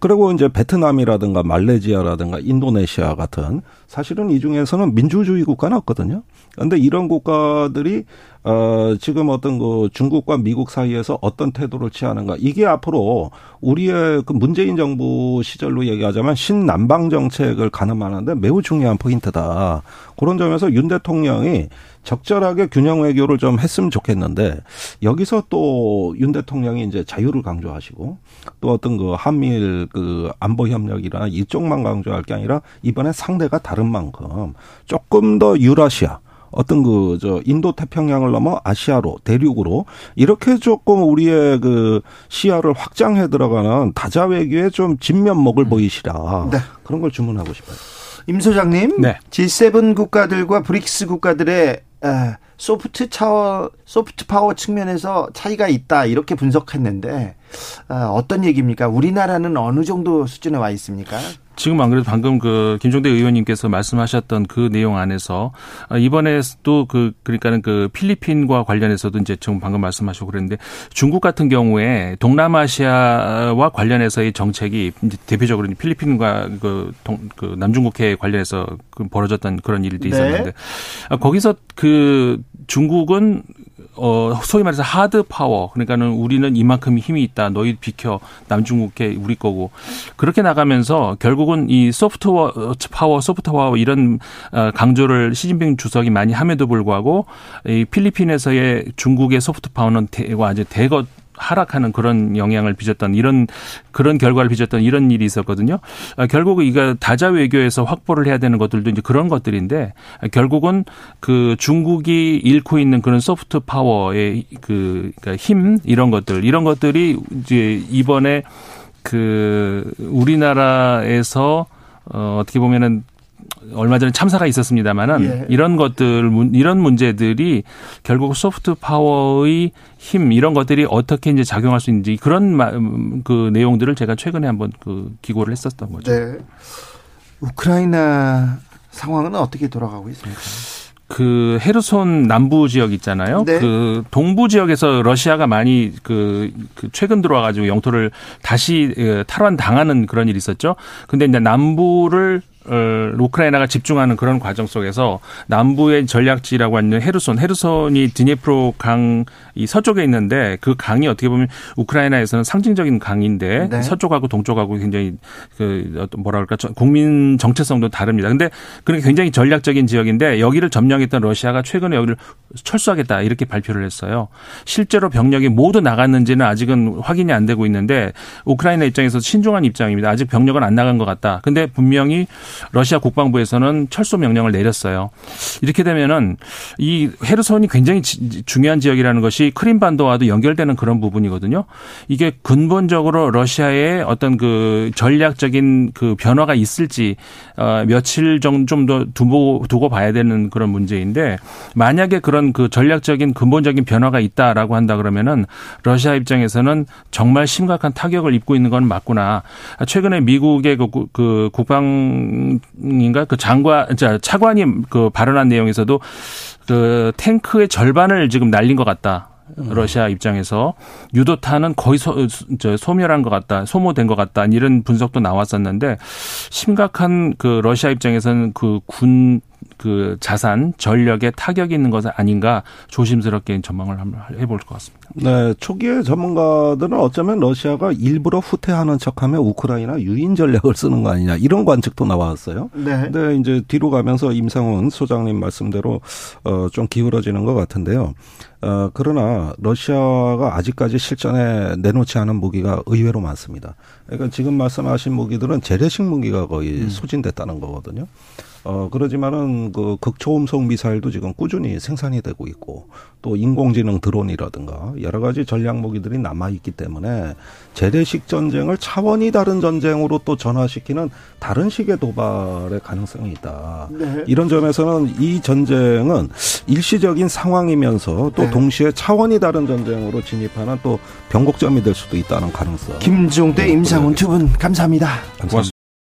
그리고 이제 베트남이라든가 말레이시아라든가 인도네시아 같은 사실은 이 중에서는 민주주의 국가는 없거든요. 그런데 이런 국가들이 어 지금 어떤 그 중국과 미국 사이에서 어떤 태도를 취하는가 이게 앞으로 우리의 그 문재인 정부 시절로 얘기하자면 신남방 정책을 가늠하는데 매우 중요한 포인트다. 그런 점에서 윤 대통령이 적절하게 균형 외교를 좀 했으면 좋겠는데 여기서 또 윤 대통령이 이제 자유를 강조하시고 또 어떤 그 한미일 그 안보 협력이나 이쪽만 강조할 게 아니라 이번에 상대가 다른 만큼 조금 더 유라시아 어떤 그 저 인도 태평양을 넘어 아시아로 대륙으로 이렇게 조금 우리의 그 시야를 확장해 들어가는 다자 외교에 좀 진면목을 음. 보이시라 네. 그런 걸 주문하고 싶어요. 임 소장님, 네. G7 국가들과 브릭스 국가들의 soft 차워, soft power 측면에서 차이가 있다 이렇게 분석했는데 어떤 얘기입니까? 우리나라는 어느 정도 수준에 와 있습니까? 지금 안 그래도 방금 그 김종대 의원님께서 말씀하셨던 그 내용 안에서 아, 이번에 또그 그러니까는 그 필리핀과 관련해서도 이제 지금 방금 말씀하시고 그랬는데 중국 같은 경우에 동남아시아와 관련해서의 정책이 이제 대표적으로 필리핀과 그, 동, 그 남중국해 관련해서 그 벌어졌던 그런 일들이 네. 있었는데 네. 거기서 그 중국은 어, 소위 말해서 hard power. 그러니까는 우리는 이만큼 힘이 있다. 너희 비켜. 남중국해 우리 거고. 그렇게 나가면서 결국은 이 soft power, soft power 이런 어, 강조를 시진핑 주석이 많이 함에도 불구하고 이 필리핀에서의 중국의 soft power는 대과 이제 대거 하락하는 그런 영향을 빚었던 이런 그런 결과를 빚었던 이런 일이 있었거든요. 아, 결국 이거 다자 외교에서 확보를 해야 되는 것들도 이제 그런 것들인데 결국은 그 중국이 잃고 있는 그런 소프트 파워의 그 그러니까 힘 이런 것들 이런 것들이 이제 이번에 그 우리나라에서 어 어떻게 보면은 얼마 전에 참사가 있었습니다만은 예. 이런 것들 이런 문제들이 결국 소프트 파워의 힘 이런 것들이 어떻게 이제 작용할 수 있는지 그런 그 내용들을 제가 최근에 한번 그 기고를 했었던 거죠. 네. 우크라이나 상황은 어떻게 돌아가고 있습니까? 그 헤르손 남부 지역 있잖아요. 네. 그 동부 지역에서 러시아가 많이 그, 그 최근 들어와 가지고 영토를 다시 탈환 당하는 그런 일이 있었죠. 근데 이제 남부를 어, 우크라이나가 집중하는 그런 과정 속에서 남부의 전략지라고 하는 헤르손, 헤르손이 드니프로 강 이 서쪽에 있는데 그 강이 어떻게 보면 우크라이나에서는 상징적인 강인데 네. 서쪽하고 동쪽하고 굉장히 그 어떤 뭐라 그럴까 국민 정체성도 다릅니다. 근데 그런 굉장히 전략적인 지역인데 여기를 점령했던 러시아가 최근에 여기를 철수하겠다 이렇게 발표를 했어요. 실제로 병력이 모두 나갔는지는 아직은 확인이 안 되고 있는데 우크라이나 입장에서 신중한 입장입니다. 아직 병력은 안 나간 것 같다. 근데 분명히 러시아 국방부에서는 철수 명령을 내렸어요. 이렇게 되면은 이 헤르손이 굉장히 중요한 지역이라는 것이 크림반도와도 연결되는 그런 부분이거든요. 이게 근본적으로 러시아의 어떤 그 전략적인 그 변화가 있을지 어 며칠 정도 두고 두고 봐야 되는 그런 문제인데 만약에 그런 그 전략적인 근본적인 변화가 있다라고 한다 그러면은 러시아 입장에서는 정말 심각한 타격을 입고 있는 건 맞구나. 최근에 미국의 그, 그 국방 장인가? 그 장관 차관이 그 발언한 내용에서도 그 탱크의 절반을 지금 날린 것 같다. 러시아 입장에서. 유도탄은 거의 소, 저, 소멸한 것 같다, 소모된 것 같다. 이런 분석도 나왔었는데 심각한 그 러시아 입장에서는 그 군 그 자산 전력에 타격이 있는 것은 아닌가 조심스럽게 전망을 한번 해볼 것 같습니다. 네, 초기에 전문가들은 어쩌면 러시아가 일부러 후퇴하는 척하며 우크라이나 유인 전략을 쓰는 거 아니냐 이런 관측도 나왔어요. 네. 근데 이제 뒤로 가면서 임상훈 소장님 말씀대로 어좀 기울어지는 것 같은데요. 어, 그러나 러시아가 아직까지 실전에 내놓지 않은 무기가 의외로 많습니다. 그러니까 지금 말씀하신 무기들은 재래식 무기가 거의 음. 소진됐다는 거거든요. 어, 그러지만은 그 극초음속 미사일도 지금 꾸준히 생산이 되고 있고 또 인공지능 드론이라든가 여러 가지 전략 무기들이 남아 있기 때문에 재래식 전쟁을 차원이 다른 전쟁으로 또 전환시키는 다른 식의 도발의 가능성이 있다. 네. 이런 점에서는 이 전쟁은 일시적인 상황이면서 또 네. 동시에 차원이 다른 전쟁으로 진입하는 또 변곡점이 될 수도 있다는 가능성. 김종대, 네. 임상훈 두 분 감사합니다. 감사합니다.